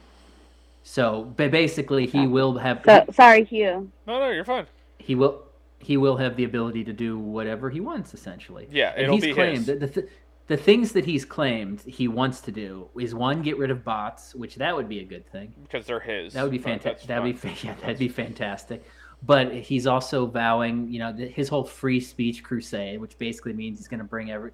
So, but basically, he will have So, sorry, Hugh. No, no, you're fine. he will he will have the ability to do whatever he wants essentially Yeah, and it'll he's be claimed his. The, the, the things that he's claimed he wants to do is one get rid of bots which that would be a good thing. Because they're his. that would be fantastic that would be yeah that'd be fantastic. But he's also vowing you know that his whole free speech crusade which basically means he's going to bring every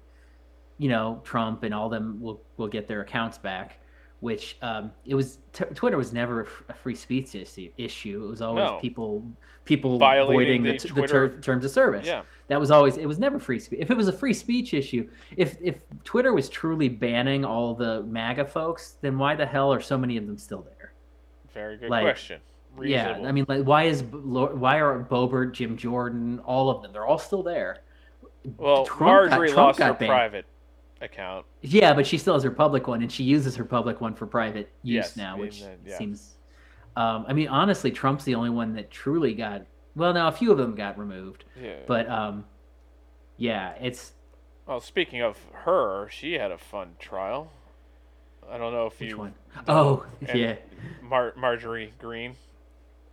you know trump and all them will will get their accounts back which um, it was t- Twitter was never a f- a free speech issue. issue. It was always No. people people Violating voiding the, the the ter- terms of service. Yeah, That was always it was never free speech. If it was a free speech issue, if if Twitter was truly banning all the MAGA folks, then why the hell are so many of them still there? very good Like, question. Reasonable. Yeah, I mean, like, why is why are Boebert, Jim Jordan, all of them? They're all still there. well, Trump got- Marjorie Trump lost got her banned. private account. Yeah, but she still has her public one, and she uses her public one for private use Yes, now, which the- yeah. seems. Um, I mean, honestly, Trump's the only one that truly got. Well, now a few of them got removed, Yeah. but um, yeah, it's well, speaking of her, she had a fun trial. I don't know if which you. one? know, Oh, and yeah, Mar- Marjorie Greene.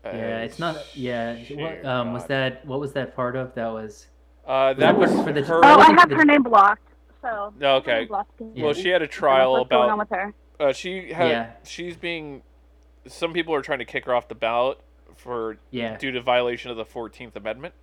yeah. It's not. Yeah. What um was that? What was that part of? That was. Uh, that was for the- her. Oh, I have her name blocked. So No, okay. her name blocked Yeah. Well, she had a don't know trial what's going on with her. Uh, she had. Yeah. She's being. Some people are trying to kick her off the ballot for Yeah. due to violation of the Fourteenth Amendment.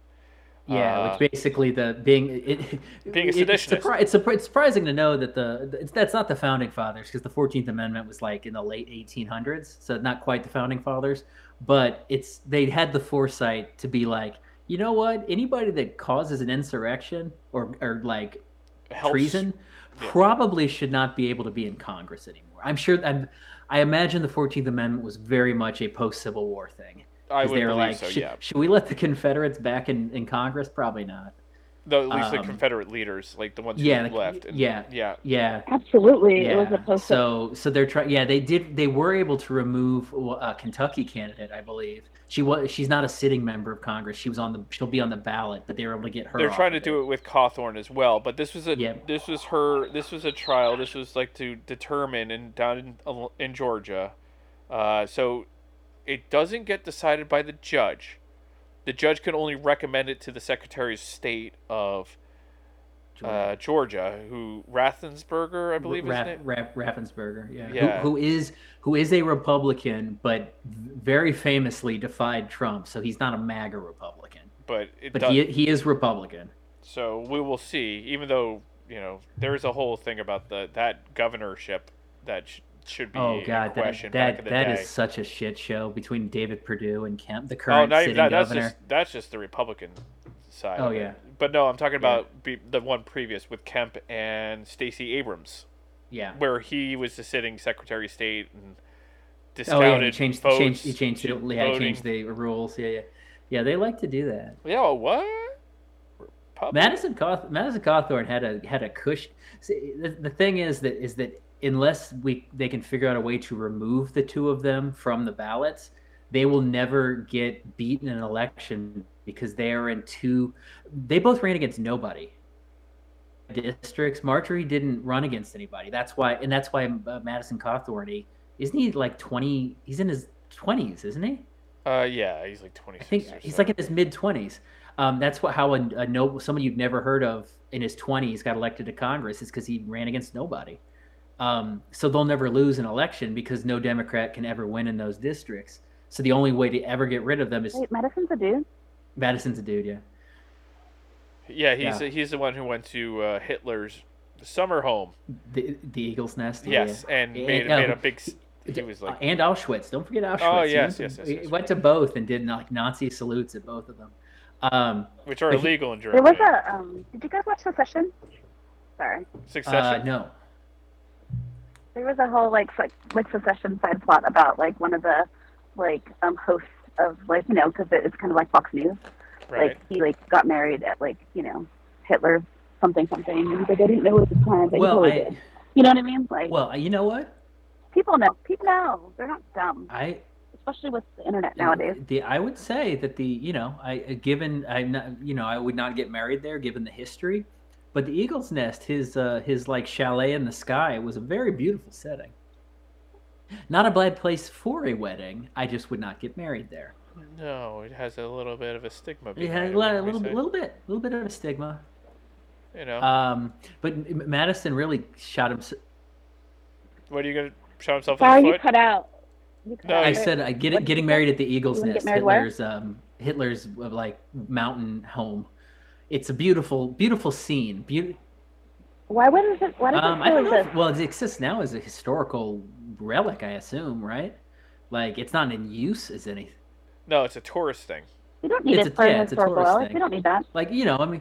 Yeah, Uh, which basically the being it, Being a it- it's, seditionist. surpri- it's, surpri- it's surprising to know that the it's, that's not the founding fathers because the Fourteenth Amendment was like in the late 1800s, so not quite the founding fathers, but it's they had the foresight to be like, you know what, anybody that causes an insurrection or or like helps- treason yeah. probably should not be able to be in Congress anymore. I'm sure. I'm, I imagine the Fourteenth Amendment was very much a post Civil War thing. I would they were like, so. should, Yeah. should we let the Confederates back in, in Congress? Probably not. Though at least the um, Confederate leaders, like the ones yeah, who the- left. And, yeah. Yeah. Yeah, Absolutely, it was yeah. a post. So, so they're trying. Yeah, they did. They were able to remove a Kentucky candidate, I believe. She was. She's not a sitting member of Congress. She was on the. She'll be on the ballot, but they were able to get her. They're off trying to of do it with Cawthorn as well, but this was a Yeah. this was her this was a trial. This was like to determine and down in in Georgia. Uh, so it doesn't get decided by the judge. The judge can only recommend it to the Secretary of State of uh, Georgia, who Rathensberger, I believe Ra- his name. Ra- Raffensperger, yeah, Yeah. Who, who is who is a Republican, but very famously defied Trump, so he's not a MAGA Republican, But but does, he he is Republican. So we will see. Even though you know there's a whole thing about the that governorship that should be Oh God, that question back in that that is such a shit show between David Perdue and Kemp, the oh, current not sitting that, that's governor. just that's just the Republican side. Oh, yeah. But no, I'm talking about be, the one previous with Kemp and Stacey Abrams, Yeah. where he was the sitting Secretary of State and Oh yeah, he changed votes, changed he changed. Yeah, he changed the rules. Yeah, yeah, yeah. They like to do that. Yeah, well, what? Republic- Madison Cawth- Madison Cawthorn had a had a cushion. See, the, the thing is that is that unless we they can figure out a way to remove the two of them from the ballots, they will never get beaten in an election because they are in two. They both ran against nobody. Districts. Marjorie didn't run against anybody. That's why, and that's why uh, Madison Cawthorn. He, isn't he like twenty? He's in his twenties, isn't he? Uh, yeah, he's like twenty. I think he's like in his mid twenties. Um, that's what how a, a no someone you've never heard of in his twenties got elected to Congress is because he ran against nobody. Um, so they'll never lose an election because no Democrat can ever win in those districts. So the only way to ever get rid of them is Wait, Madison's a dude. Madison's a dude, yeah. Yeah, he's Yeah. he's the one who went to uh, Hitler's summer home. The the Eagle's Nest. Yes, yeah. and Yeah, made yeah. made a big s- he was like, and Auschwitz. Don't forget Auschwitz. Oh, He yes, went to- yes, yes, He yes. went to both and did like Nazi salutes at both of them. Um, which are but he- illegal in There Germany. was a. Um, did you guys watch Succession? Sorry. Succession. uh, no. There was a whole like like, like Succession side plot about like one of the like um hosts of like you know because it's kind of like Fox News. right. Like he like got married at like you know Hitler something something. And he's like I didn't know at the time, but Well, totally I did. You know what I mean? Like well, you know what? people know. People know. They're not dumb, I especially with the internet nowadays. The I would say that the you know I given not you know I would not get married there given the history, but the Eagle's Nest his uh, his like chalet in the sky was a very beautiful setting. Not a bad place for a wedding. I just would not get married there. No, it has a little bit of a stigma. It behind it, a little, wouldn't little, bit, little bit, little bit of a stigma. You know, Um, but Madison really shot him. what are you gonna shot himself in Sorry, the you cut out. You cut No, out. I said I get it, getting married at the Eagle's Nest, get married where? Hitler's um, Hitler's uh, like mountain home. It's a beautiful, beautiful scene. Beauty. Why wouldn't it? Why does Um, it I don't know. exist? If, well, it exists now as a historical relic, I assume, right? Like it's not in use as anything. No, it's a tourist thing. We don't need It's it a- for yeah, a it's a historical tourist relic. thing. We don't need that. Like you know, I mean,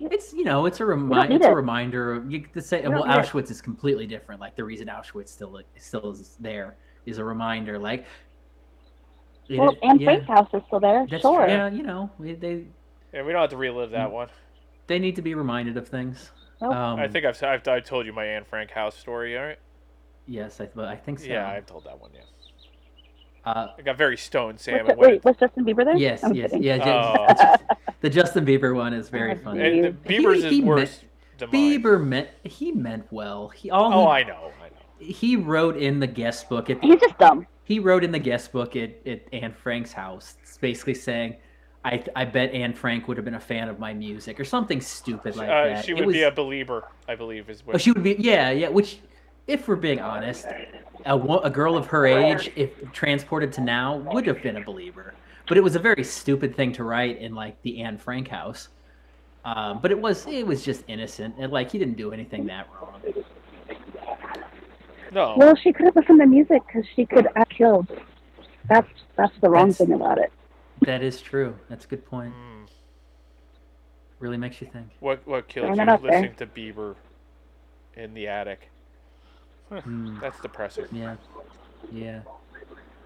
it's you know, it's a remi- don't need it's a reminder. Of, you could say, don't well. Auschwitz is completely different. Like the reason Auschwitz still still is there is a reminder. Like, it- Well, Anne yeah, Frank's house is still there. that's sure. yeah, you know, they Yeah, we don't have to relive that Mm. one. they need to be reminded of things. Nope. Um, I think I've, I've I've told you my Anne Frank house story. All right. yes, I, but I think so. Yeah, I've told that one. Yeah. Uh, I got very stoned, Sam. Was and it- wait, was Justin Bieber there? yes, I'm yes, kidding. yeah. Oh. the Justin Bieber one is very Oh, funny. And the Bieber's He- is he worse. than mine. Bieber meant he meant well. He all Oh, he, I know. I know. he wrote in the guest book at He's just dumb. he wrote in the guest book at, at Anne Frank's house, it's basically saying, I, I bet Anne Frank would have been a fan of my music or something stupid like uh, that. she would was- be a believer, I believe, is what. Oh, she would be, yeah, yeah. Which, if we're being honest, a, a girl of her age, if transported to now, would have been a believer. But it was a very stupid thing to write in like the Anne Frank house. Um, but it was it was just innocent, and like he didn't do anything that wrong. no. Well, she could have listened to music because she could have killed. That's that's the wrong That's- thing about it. That is true. That's a good point. Mm, Really makes you think. what what killed you? it out there. Listening to Bieber in the attic. Hmm, That's depressing. yeah, yeah.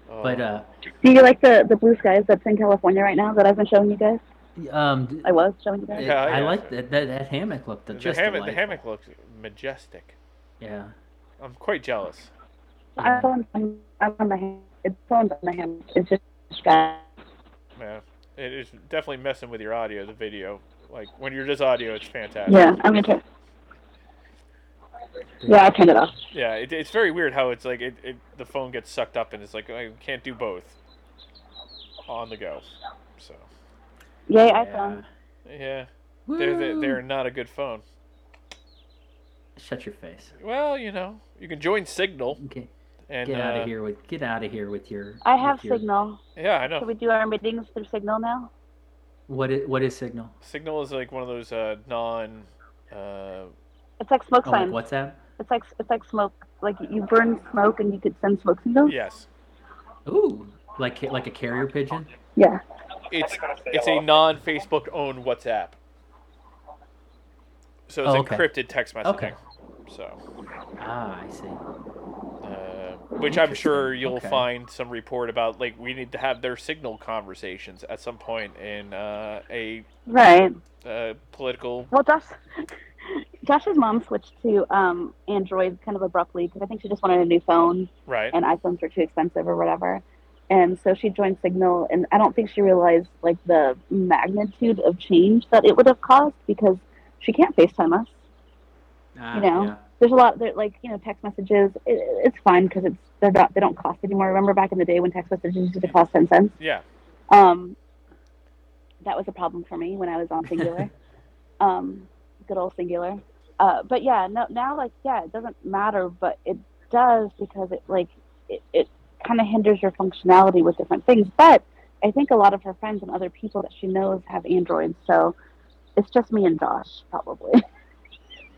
Oh. But uh, Do you like the the blue skies that's in California right now that I've been showing you guys? um, d- I was showing you guys. Yeah, I yeah. like that, that. That hammock looked the, just hammock, the hammock looks majestic. Yeah. I'm quite jealous. I'm on, I'm on the hand. It's on the hand. It's just sky. Man, it is definitely messing with your audio, the video. Like when you're just audio, it's fantastic. Yeah, I'm gonna turn. Yeah, I turned it off. Yeah, it, it's very weird how it's like it, it the phone gets sucked up and it's like I can't do both on the go. So Yay, Yeah. iPhone. yeah, they're, they're they're not a good phone. Shut your face. Well, you know, you can join Signal Okay. And Get out uh, of here with get out of here with your. I have your- Signal. Yeah, I So know. we do our meetings through Signal now. What is what is Signal? Signal is like one of those uh, non. Uh, It's like smoke Oh, like signs. WhatsApp. It's like it's like smoke. Like you burn smoke and you could send smoke signals. yes, Ooh, like like a carrier pigeon. Yeah. it's it's a non Facebook owned WhatsApp. So it's Oh, okay. encrypted text messaging. Okay. So. Ah, I see. Which I'm sure you'll Okay. find some report about. Like we need to have their signal conversations at some point in uh, a Right. uh, political. Well, Josh, Josh's mom switched to um, Android kind of abruptly because I think she just wanted a new phone Right. and iPhones were too expensive or whatever. And so she joined Signal, and I don't think she realized like the magnitude of change that it would have caused because she can't FaceTime us. Ah, know, yeah. There's a lot that like you know, text messages. It, it's fine because it's they're not they don't cost anymore. Remember back in the day when text messages used to cost ten cents? Yeah. Um, that was a problem for me when I was on Cingular. um, good old Cingular. Uh, but yeah, no, now like yeah, it doesn't matter, but it does because it like it, it kind of hinders your functionality with different things. But I think a lot of her friends and other people that she knows have Androids, so it's just me and Josh probably.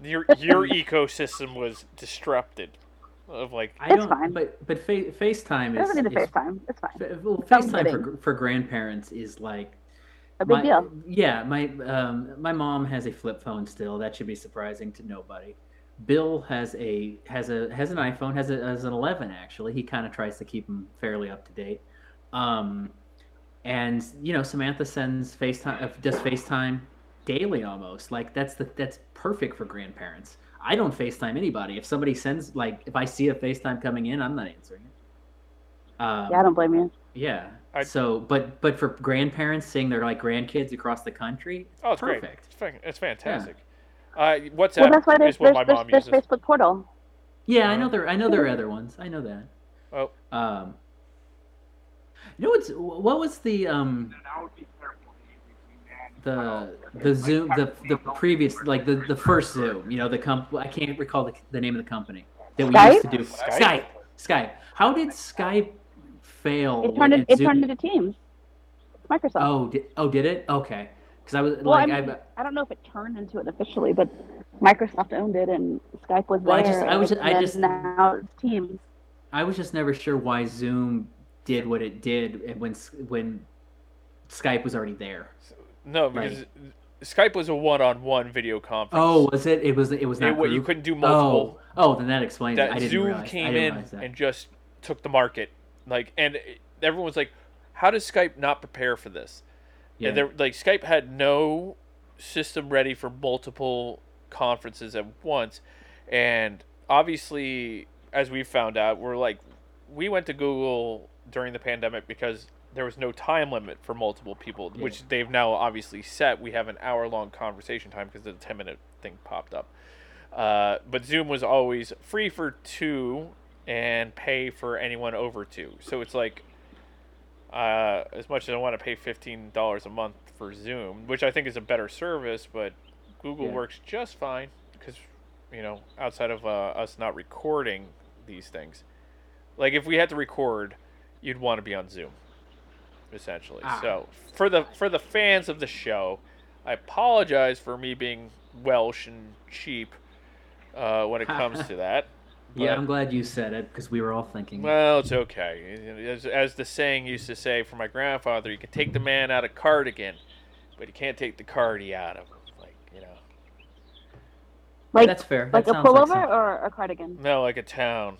Your your ecosystem was disrupted. of like I It's don't. fine. But but fa- FaceTime It is, doesn't need to FaceTime. It's fine. F- Well, FaceTime for, for grandparents is like A big my, deal. Yeah, my um, my mom has a flip phone still. That should be surprising to nobody. Bill has a has a has an iPhone. has a has an 11 actually. He kind of tries to keep them fairly up to date. Um, and you know Samantha sends FaceTime uh, does FaceTime daily almost. Like that's the that's perfect for grandparents. I don't FaceTime anybody. If somebody sends like if I see a FaceTime coming in, I'm not answering it. Um, Yeah, I don't blame you. yeah. I- so, but but for grandparents seeing their like grandkids across the country, oh, it's great. perfect. It's, fa- it's fantastic. Uh, WhatsApp Well, that's why there's is what there's, my there's, mom there's uses. Facebook portal. Yeah, I know there. I know there are other ones. I know that. Oh. Um. You know what's what was the um the the Zoom the the previous like the the first Zoom you know the comp I can't recall the, the name of the company that we Skype? used to do Skype? Skype Skype. How did Skype fail? It turned and in, it turned into Teams. Microsoft. Oh, did, oh, did it? Okay, because I was well, like, I, mean, I, I don't know if it turned into it officially, but Microsoft owned it and Skype was Well, I just- I was- and I just- now it's Teams. I was just never sure why Zoom did what it did when when Skype was already there. No, because Skype was a one-on-one video conference. Oh, was it? It was. It was not. It, you couldn't do multiple. Oh, oh, then that explains it. I that didn't Zoom realize. I came didn't in that. and just took the market. Like, and everyone was like, "How does Skype not prepare for this?" yeah. And they're like, Skype had no system ready for multiple conferences at once, and obviously, as we found out, we're like, we went to Google during the pandemic because there was no time limit for multiple people, Yeah. which they've now obviously set. We have an hour long conversation time because the 10 minute thing popped up. Uh, but Zoom was always free for two and pay for anyone over two. So it's like, uh, as much as I want to pay fifteen dollars a month for Zoom, which I think is a better service, but Google Yeah. works just fine because you know outside of uh, us not recording these things, like if we had to record, you'd want to be on Zoom, essentially. Ah. So for the for the fans of the show, I apologize for me being Welsh and cheap uh, when it comes to that. yeah, I'm glad you said it because we were all thinking. Well, it's okay. As, as the saying used to say for my grandfather, you can take the man out of cardigan, but you can't take the cardi out of him. Like, you know, Like that's fair. like that a pullover some- or a cardigan. no, like a town.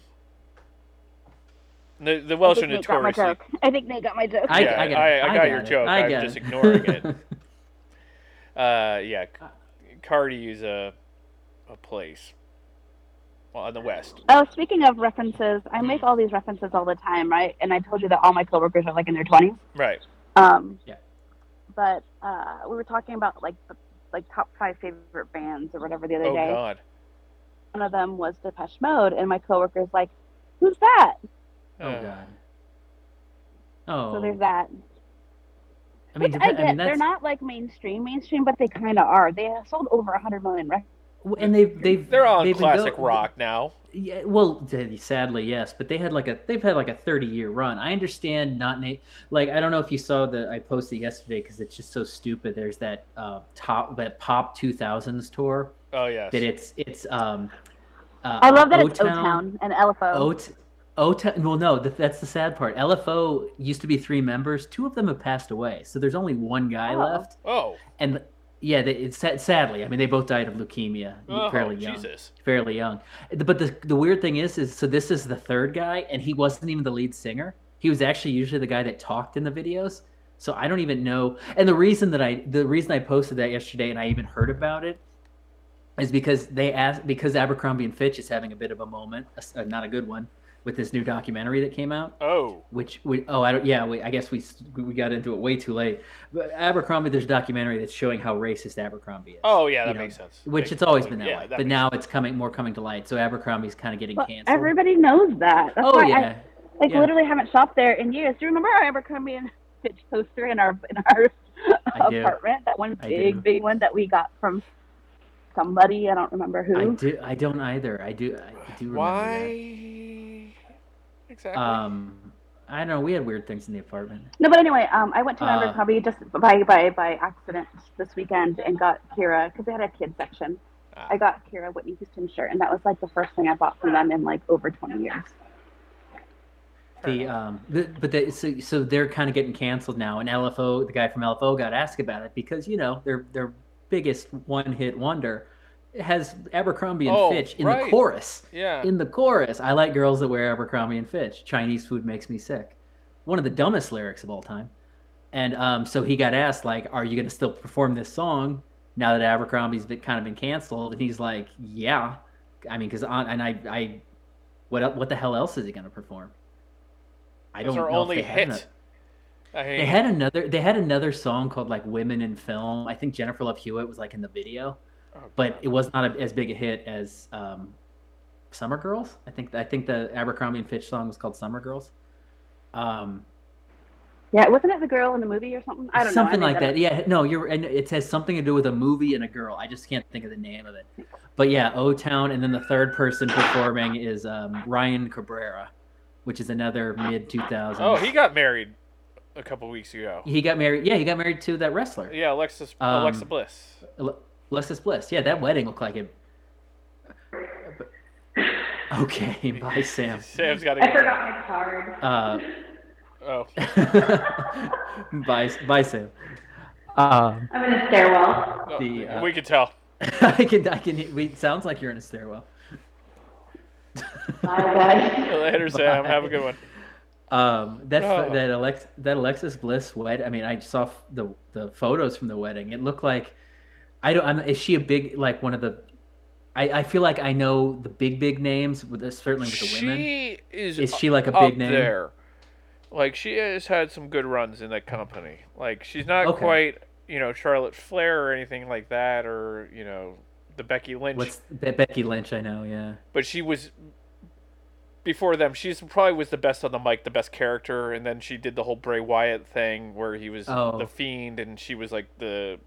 The, the Welsh are think got my notoriously. joke. I think Nate got my joke. I, Yeah, I, got, I- it. I got your it. joke. I I'm just it. ignoring it. Uh, yeah, C- Cardi is a, a place. Well, in the West. Oh, speaking of references, I make all these references all the time, right? And I told you that all my coworkers are like in their twenties. Right. Um, Yeah. But uh, we were talking about like the, like top five favorite bands or whatever the other day. Oh. God. One of them was Depeche Mode, and my coworker's like, "Who's that?" Oh Uh, god. Oh. So there's that. I mean, Which I get. mean, they're not like mainstream, mainstream, but they kind of are. They have sold over a hundred million records. and they've they've They're on they've been classic go- rock now. Yeah, well, sadly, yes, but they had like a they've had like a thirty year run. I understand not na- like I don't know if you saw the I posted yesterday because it's just so stupid. There's that uh, top that pop two thousands tour Oh, yes. that it's it's um. Uh, I love that it's O-Town- O-Town and LFO. O O well no th- that's the sad part. LFO used to be three members. Two of them have passed away, so there's only one guy Oh. left. Oh, And yeah, they, it's sadly. I mean, they both died of leukemia oh fairly young Jesus. fairly young. But the the weird thing is, is so this is the third guy, and he wasn't even the lead singer. He was actually usually the guy that talked in the videos. So I don't even know. And the reason that I the reason I posted that yesterday, and I even heard about it, is because they asked because Abercrombie and Fitch is having a bit of a moment, a not a good one, with this new documentary that came out Oh. which we oh I don't yeah we, I guess we we got into it way too late. But Abercrombie, there's a documentary that's showing how racist Abercrombie is. Oh, yeah, that you know, makes sense. Which Makes it's always complete- been that yeah, way, that but makes now it's coming more coming to light. So Abercrombie's kind of getting But canceled. everybody knows that. That's oh yeah, I like yeah. literally haven't shopped there in years. Do you remember our Abercrombie and Fitch poster in our in our apartment? That one big big one that we got from somebody. I don't remember who. I do I don't either. I do I do remember Why? Exactly. Um, I don't know. We had weird things in the apartment. No, but anyway, um, I went to Uh, Abercrombie just by by by accident this weekend and got Kira because they had a kids section, I got Kira Whitney Houston shirt, and that was like the first thing I bought from them in like over 20 years. The um, the, but they, so so they're kind of getting canceled now, and LFO, the guy from LFO, got asked about it because you know their their biggest one hit wonder has Abercrombie and Oh, Fitch in right. the chorus. Yeah. In the chorus, I like girls that wear Abercrombie and Fitch. Chinese food makes me sick. One of the dumbest lyrics of all time. And um, so he got asked, like, "Are you going to still perform this song now that Abercrombie's been, kind of been canceled?" And he's like, "Yeah." I mean, because on and I, I, what what the hell else is he going to perform? I That's don't know. only hit. I They had another. They had another song called like "Women in Film." I think Jennifer Love Hewitt was like in the video, oh, but it was not a, as big a hit as um, "Summer Girls." I think I think the Abercrombie and Fitch song was called "Summer Girls." Um, Yeah, wasn't it the girl in the movie or something? I don't know. Something like that. up. Yeah, no, you're. And it has something to do with a movie and a girl. I just can't think of the name of it. But yeah, O Town, and then the third person performing is um, Ryan Cabrera, which is another mid 2000s. oh, he got married a couple weeks ago. he got married. Yeah, he got married to that wrestler. Yeah, Alexis Um, Alexa Bliss. Ale- Alexis Bliss. Yeah, that wedding looked like it. Okay, bye, Sam. Sam's got to I get forgot my card. Uh, Oh, bye, bye, Sam. Um, I'm in a stairwell. no, The, uh, we could tell. I can, I can. We sounds like you're in a stairwell. Bye, guys. Later, Sam. Have a good one. Um, that Oh. that Alex that Alexis Bliss wed. I mean, I saw f- the the photos from the wedding. It looked like I don't. I'm, is she a big like one of the? I, I feel like I know the big big names with certainly with the women. She is. Is she like a big name? there? Like she has had some good runs in that company. Like she's not Okay. quite, you know, Charlotte Flair or anything like that, or you know, the Becky Lynch. What's Be- Becky Lynch? I know. Yeah. but she was before them. She's probably was the best on the mic, the best character, and then she did the whole Bray Wyatt thing where he was Oh. the fiend, and she was like the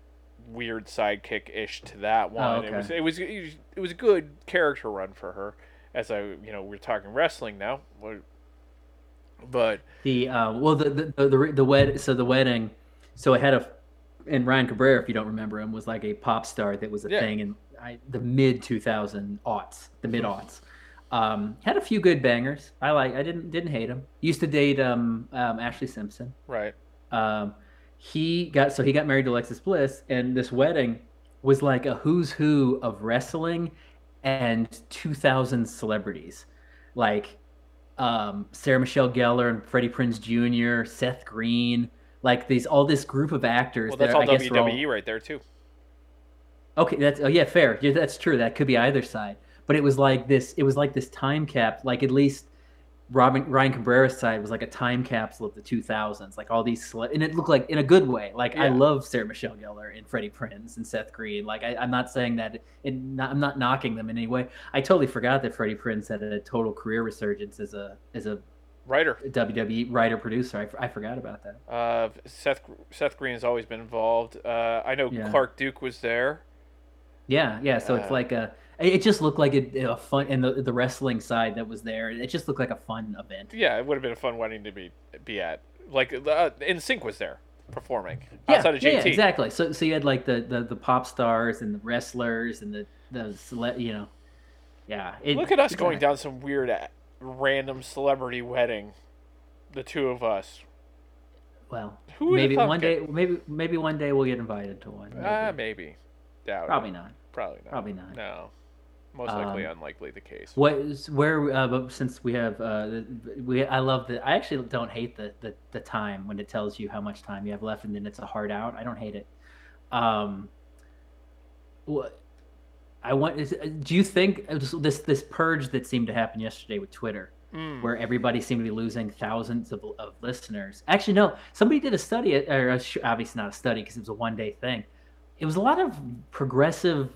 weird sidekick ish to that one. Oh, It was it was it was a good character run for her. As I you know we're talking wrestling now, but The uh, well, the the the, the, the wed so the wedding, so it had a, and Ryan Cabrera, if you don't remember him, was like a pop star that was a Yeah. thing in I, the mid two thousand aughts, the mid aughts. Um, had a few good bangers. I like. I didn't didn't hate him. Used to date um, um Ashlee Simpson. right, Um, he got so he got married to Alexis Bliss, and this wedding was like a who's who of wrestling and 2000 celebrities, like um, Sarah Michelle Gellar and Freddie Prinze Jr., Seth Green, like these all this group of actors. well that's that all I were all- WWE right there too. Okay, that's oh yeah, fair. Yeah, that's true. That could be either side. But it was like this. It was like this time cap. Like at least Robin Ryan Cabrera's side was like a time capsule of the 2000s. Like all these, cele- and it looked like in a good way. Like I love Sarah Michelle Gellar and Freddie Prinze and Seth Green. Like I, I'm not saying that. Not, I'm not knocking them in any way. I totally forgot that Freddie Prinze had a total career resurgence as a as a Writer. WWE writer producer. I forgot about that. Uh, Seth Seth Green has always been involved. Uh, I know Yeah. Clark Duke was there. Yeah, yeah. So it's Uh, like a. It just looked like a, a fun, and the the wrestling side that was there. It just looked like a fun event. Yeah, it would have been a fun wedding to be be at. Like uh, NSYNC was there performing Yeah, outside of yeah, JT. yeah, exactly. So so you had like the, the the pop stars and the wrestlers and the the cele- you know, yeah. It, Look at us going down some weird, uh, random celebrity wedding. The two of us. Well, Who maybe one it? day, maybe maybe one day we'll get invited to one. Maybe. Ah, maybe. Doubt. it. Probably not. Probably not. Probably not. No. Most likely Um, unlikely the case. What is where? Uh, but since we have, uh, we I love that. I actually don't hate the, the the time when it tells you how much time you have left, and then it's a hard out. I don't hate it. Um, what I want is, do you think uh, this this purge that seemed to happen yesterday with Twitter, Mm. where everybody seemed to be losing thousands of, of listeners? Actually, no. Somebody did a study, or a, obviously not a study because it was a one day thing. It was a lot of progressive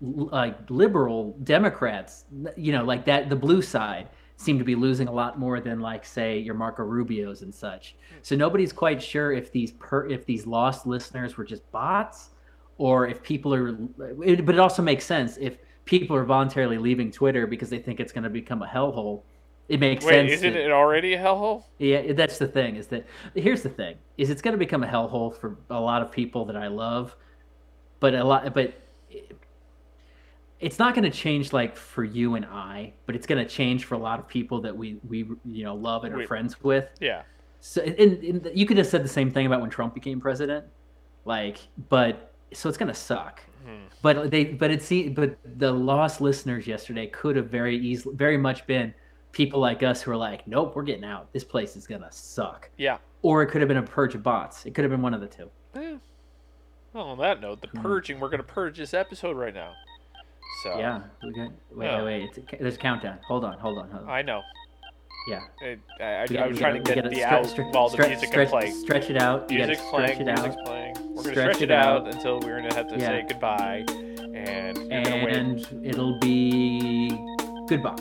like liberal Democrats, you know, like that, the blue side seem to be losing a lot more than like say your Marco Rubio's and such. Hmm. So nobody's quite sure if these per if these lost listeners were just bots or if people are. It, but it also makes sense if people are voluntarily leaving Twitter because they think it's going to become a hellhole. It makes Wait, sense. isn't to- it already a hellhole? yeah, that's the thing. Is that here's the thing: is it's going to become a hellhole for a lot of people that I love, but a lot, but it's not going to change like for you and I, but it's going to change for a lot of people that we we you know love and are We- friends with. Yeah. So, and, and you could have said the same thing about when Trump became president, like, but so it's gonna suck. Hmm. But they, but it's but the lost listeners yesterday could have very easily, very much been people like us who are like, nope, we're getting out. This place is gonna suck. Yeah. Or it could have been a purge of bots. It could have been one of the two. Eh. Well, on that note, the Hmm. purging, we're gonna purge this episode right now. So Yeah. We got, wait, wait, wait. It's a, there's a countdown. Hold on, hold on, hold on. I know. yeah. I, I, I, gotta- was trying gotta- to get the out stre- while the stre- music stretch, can play. Stretch it out. You gotta stretch playing. it Music's out. playing. We're gonna Stretch stretch, it out, out. until we're gonna have to Yeah. say goodbye, and you're gonna wait. And it'll be goodbye.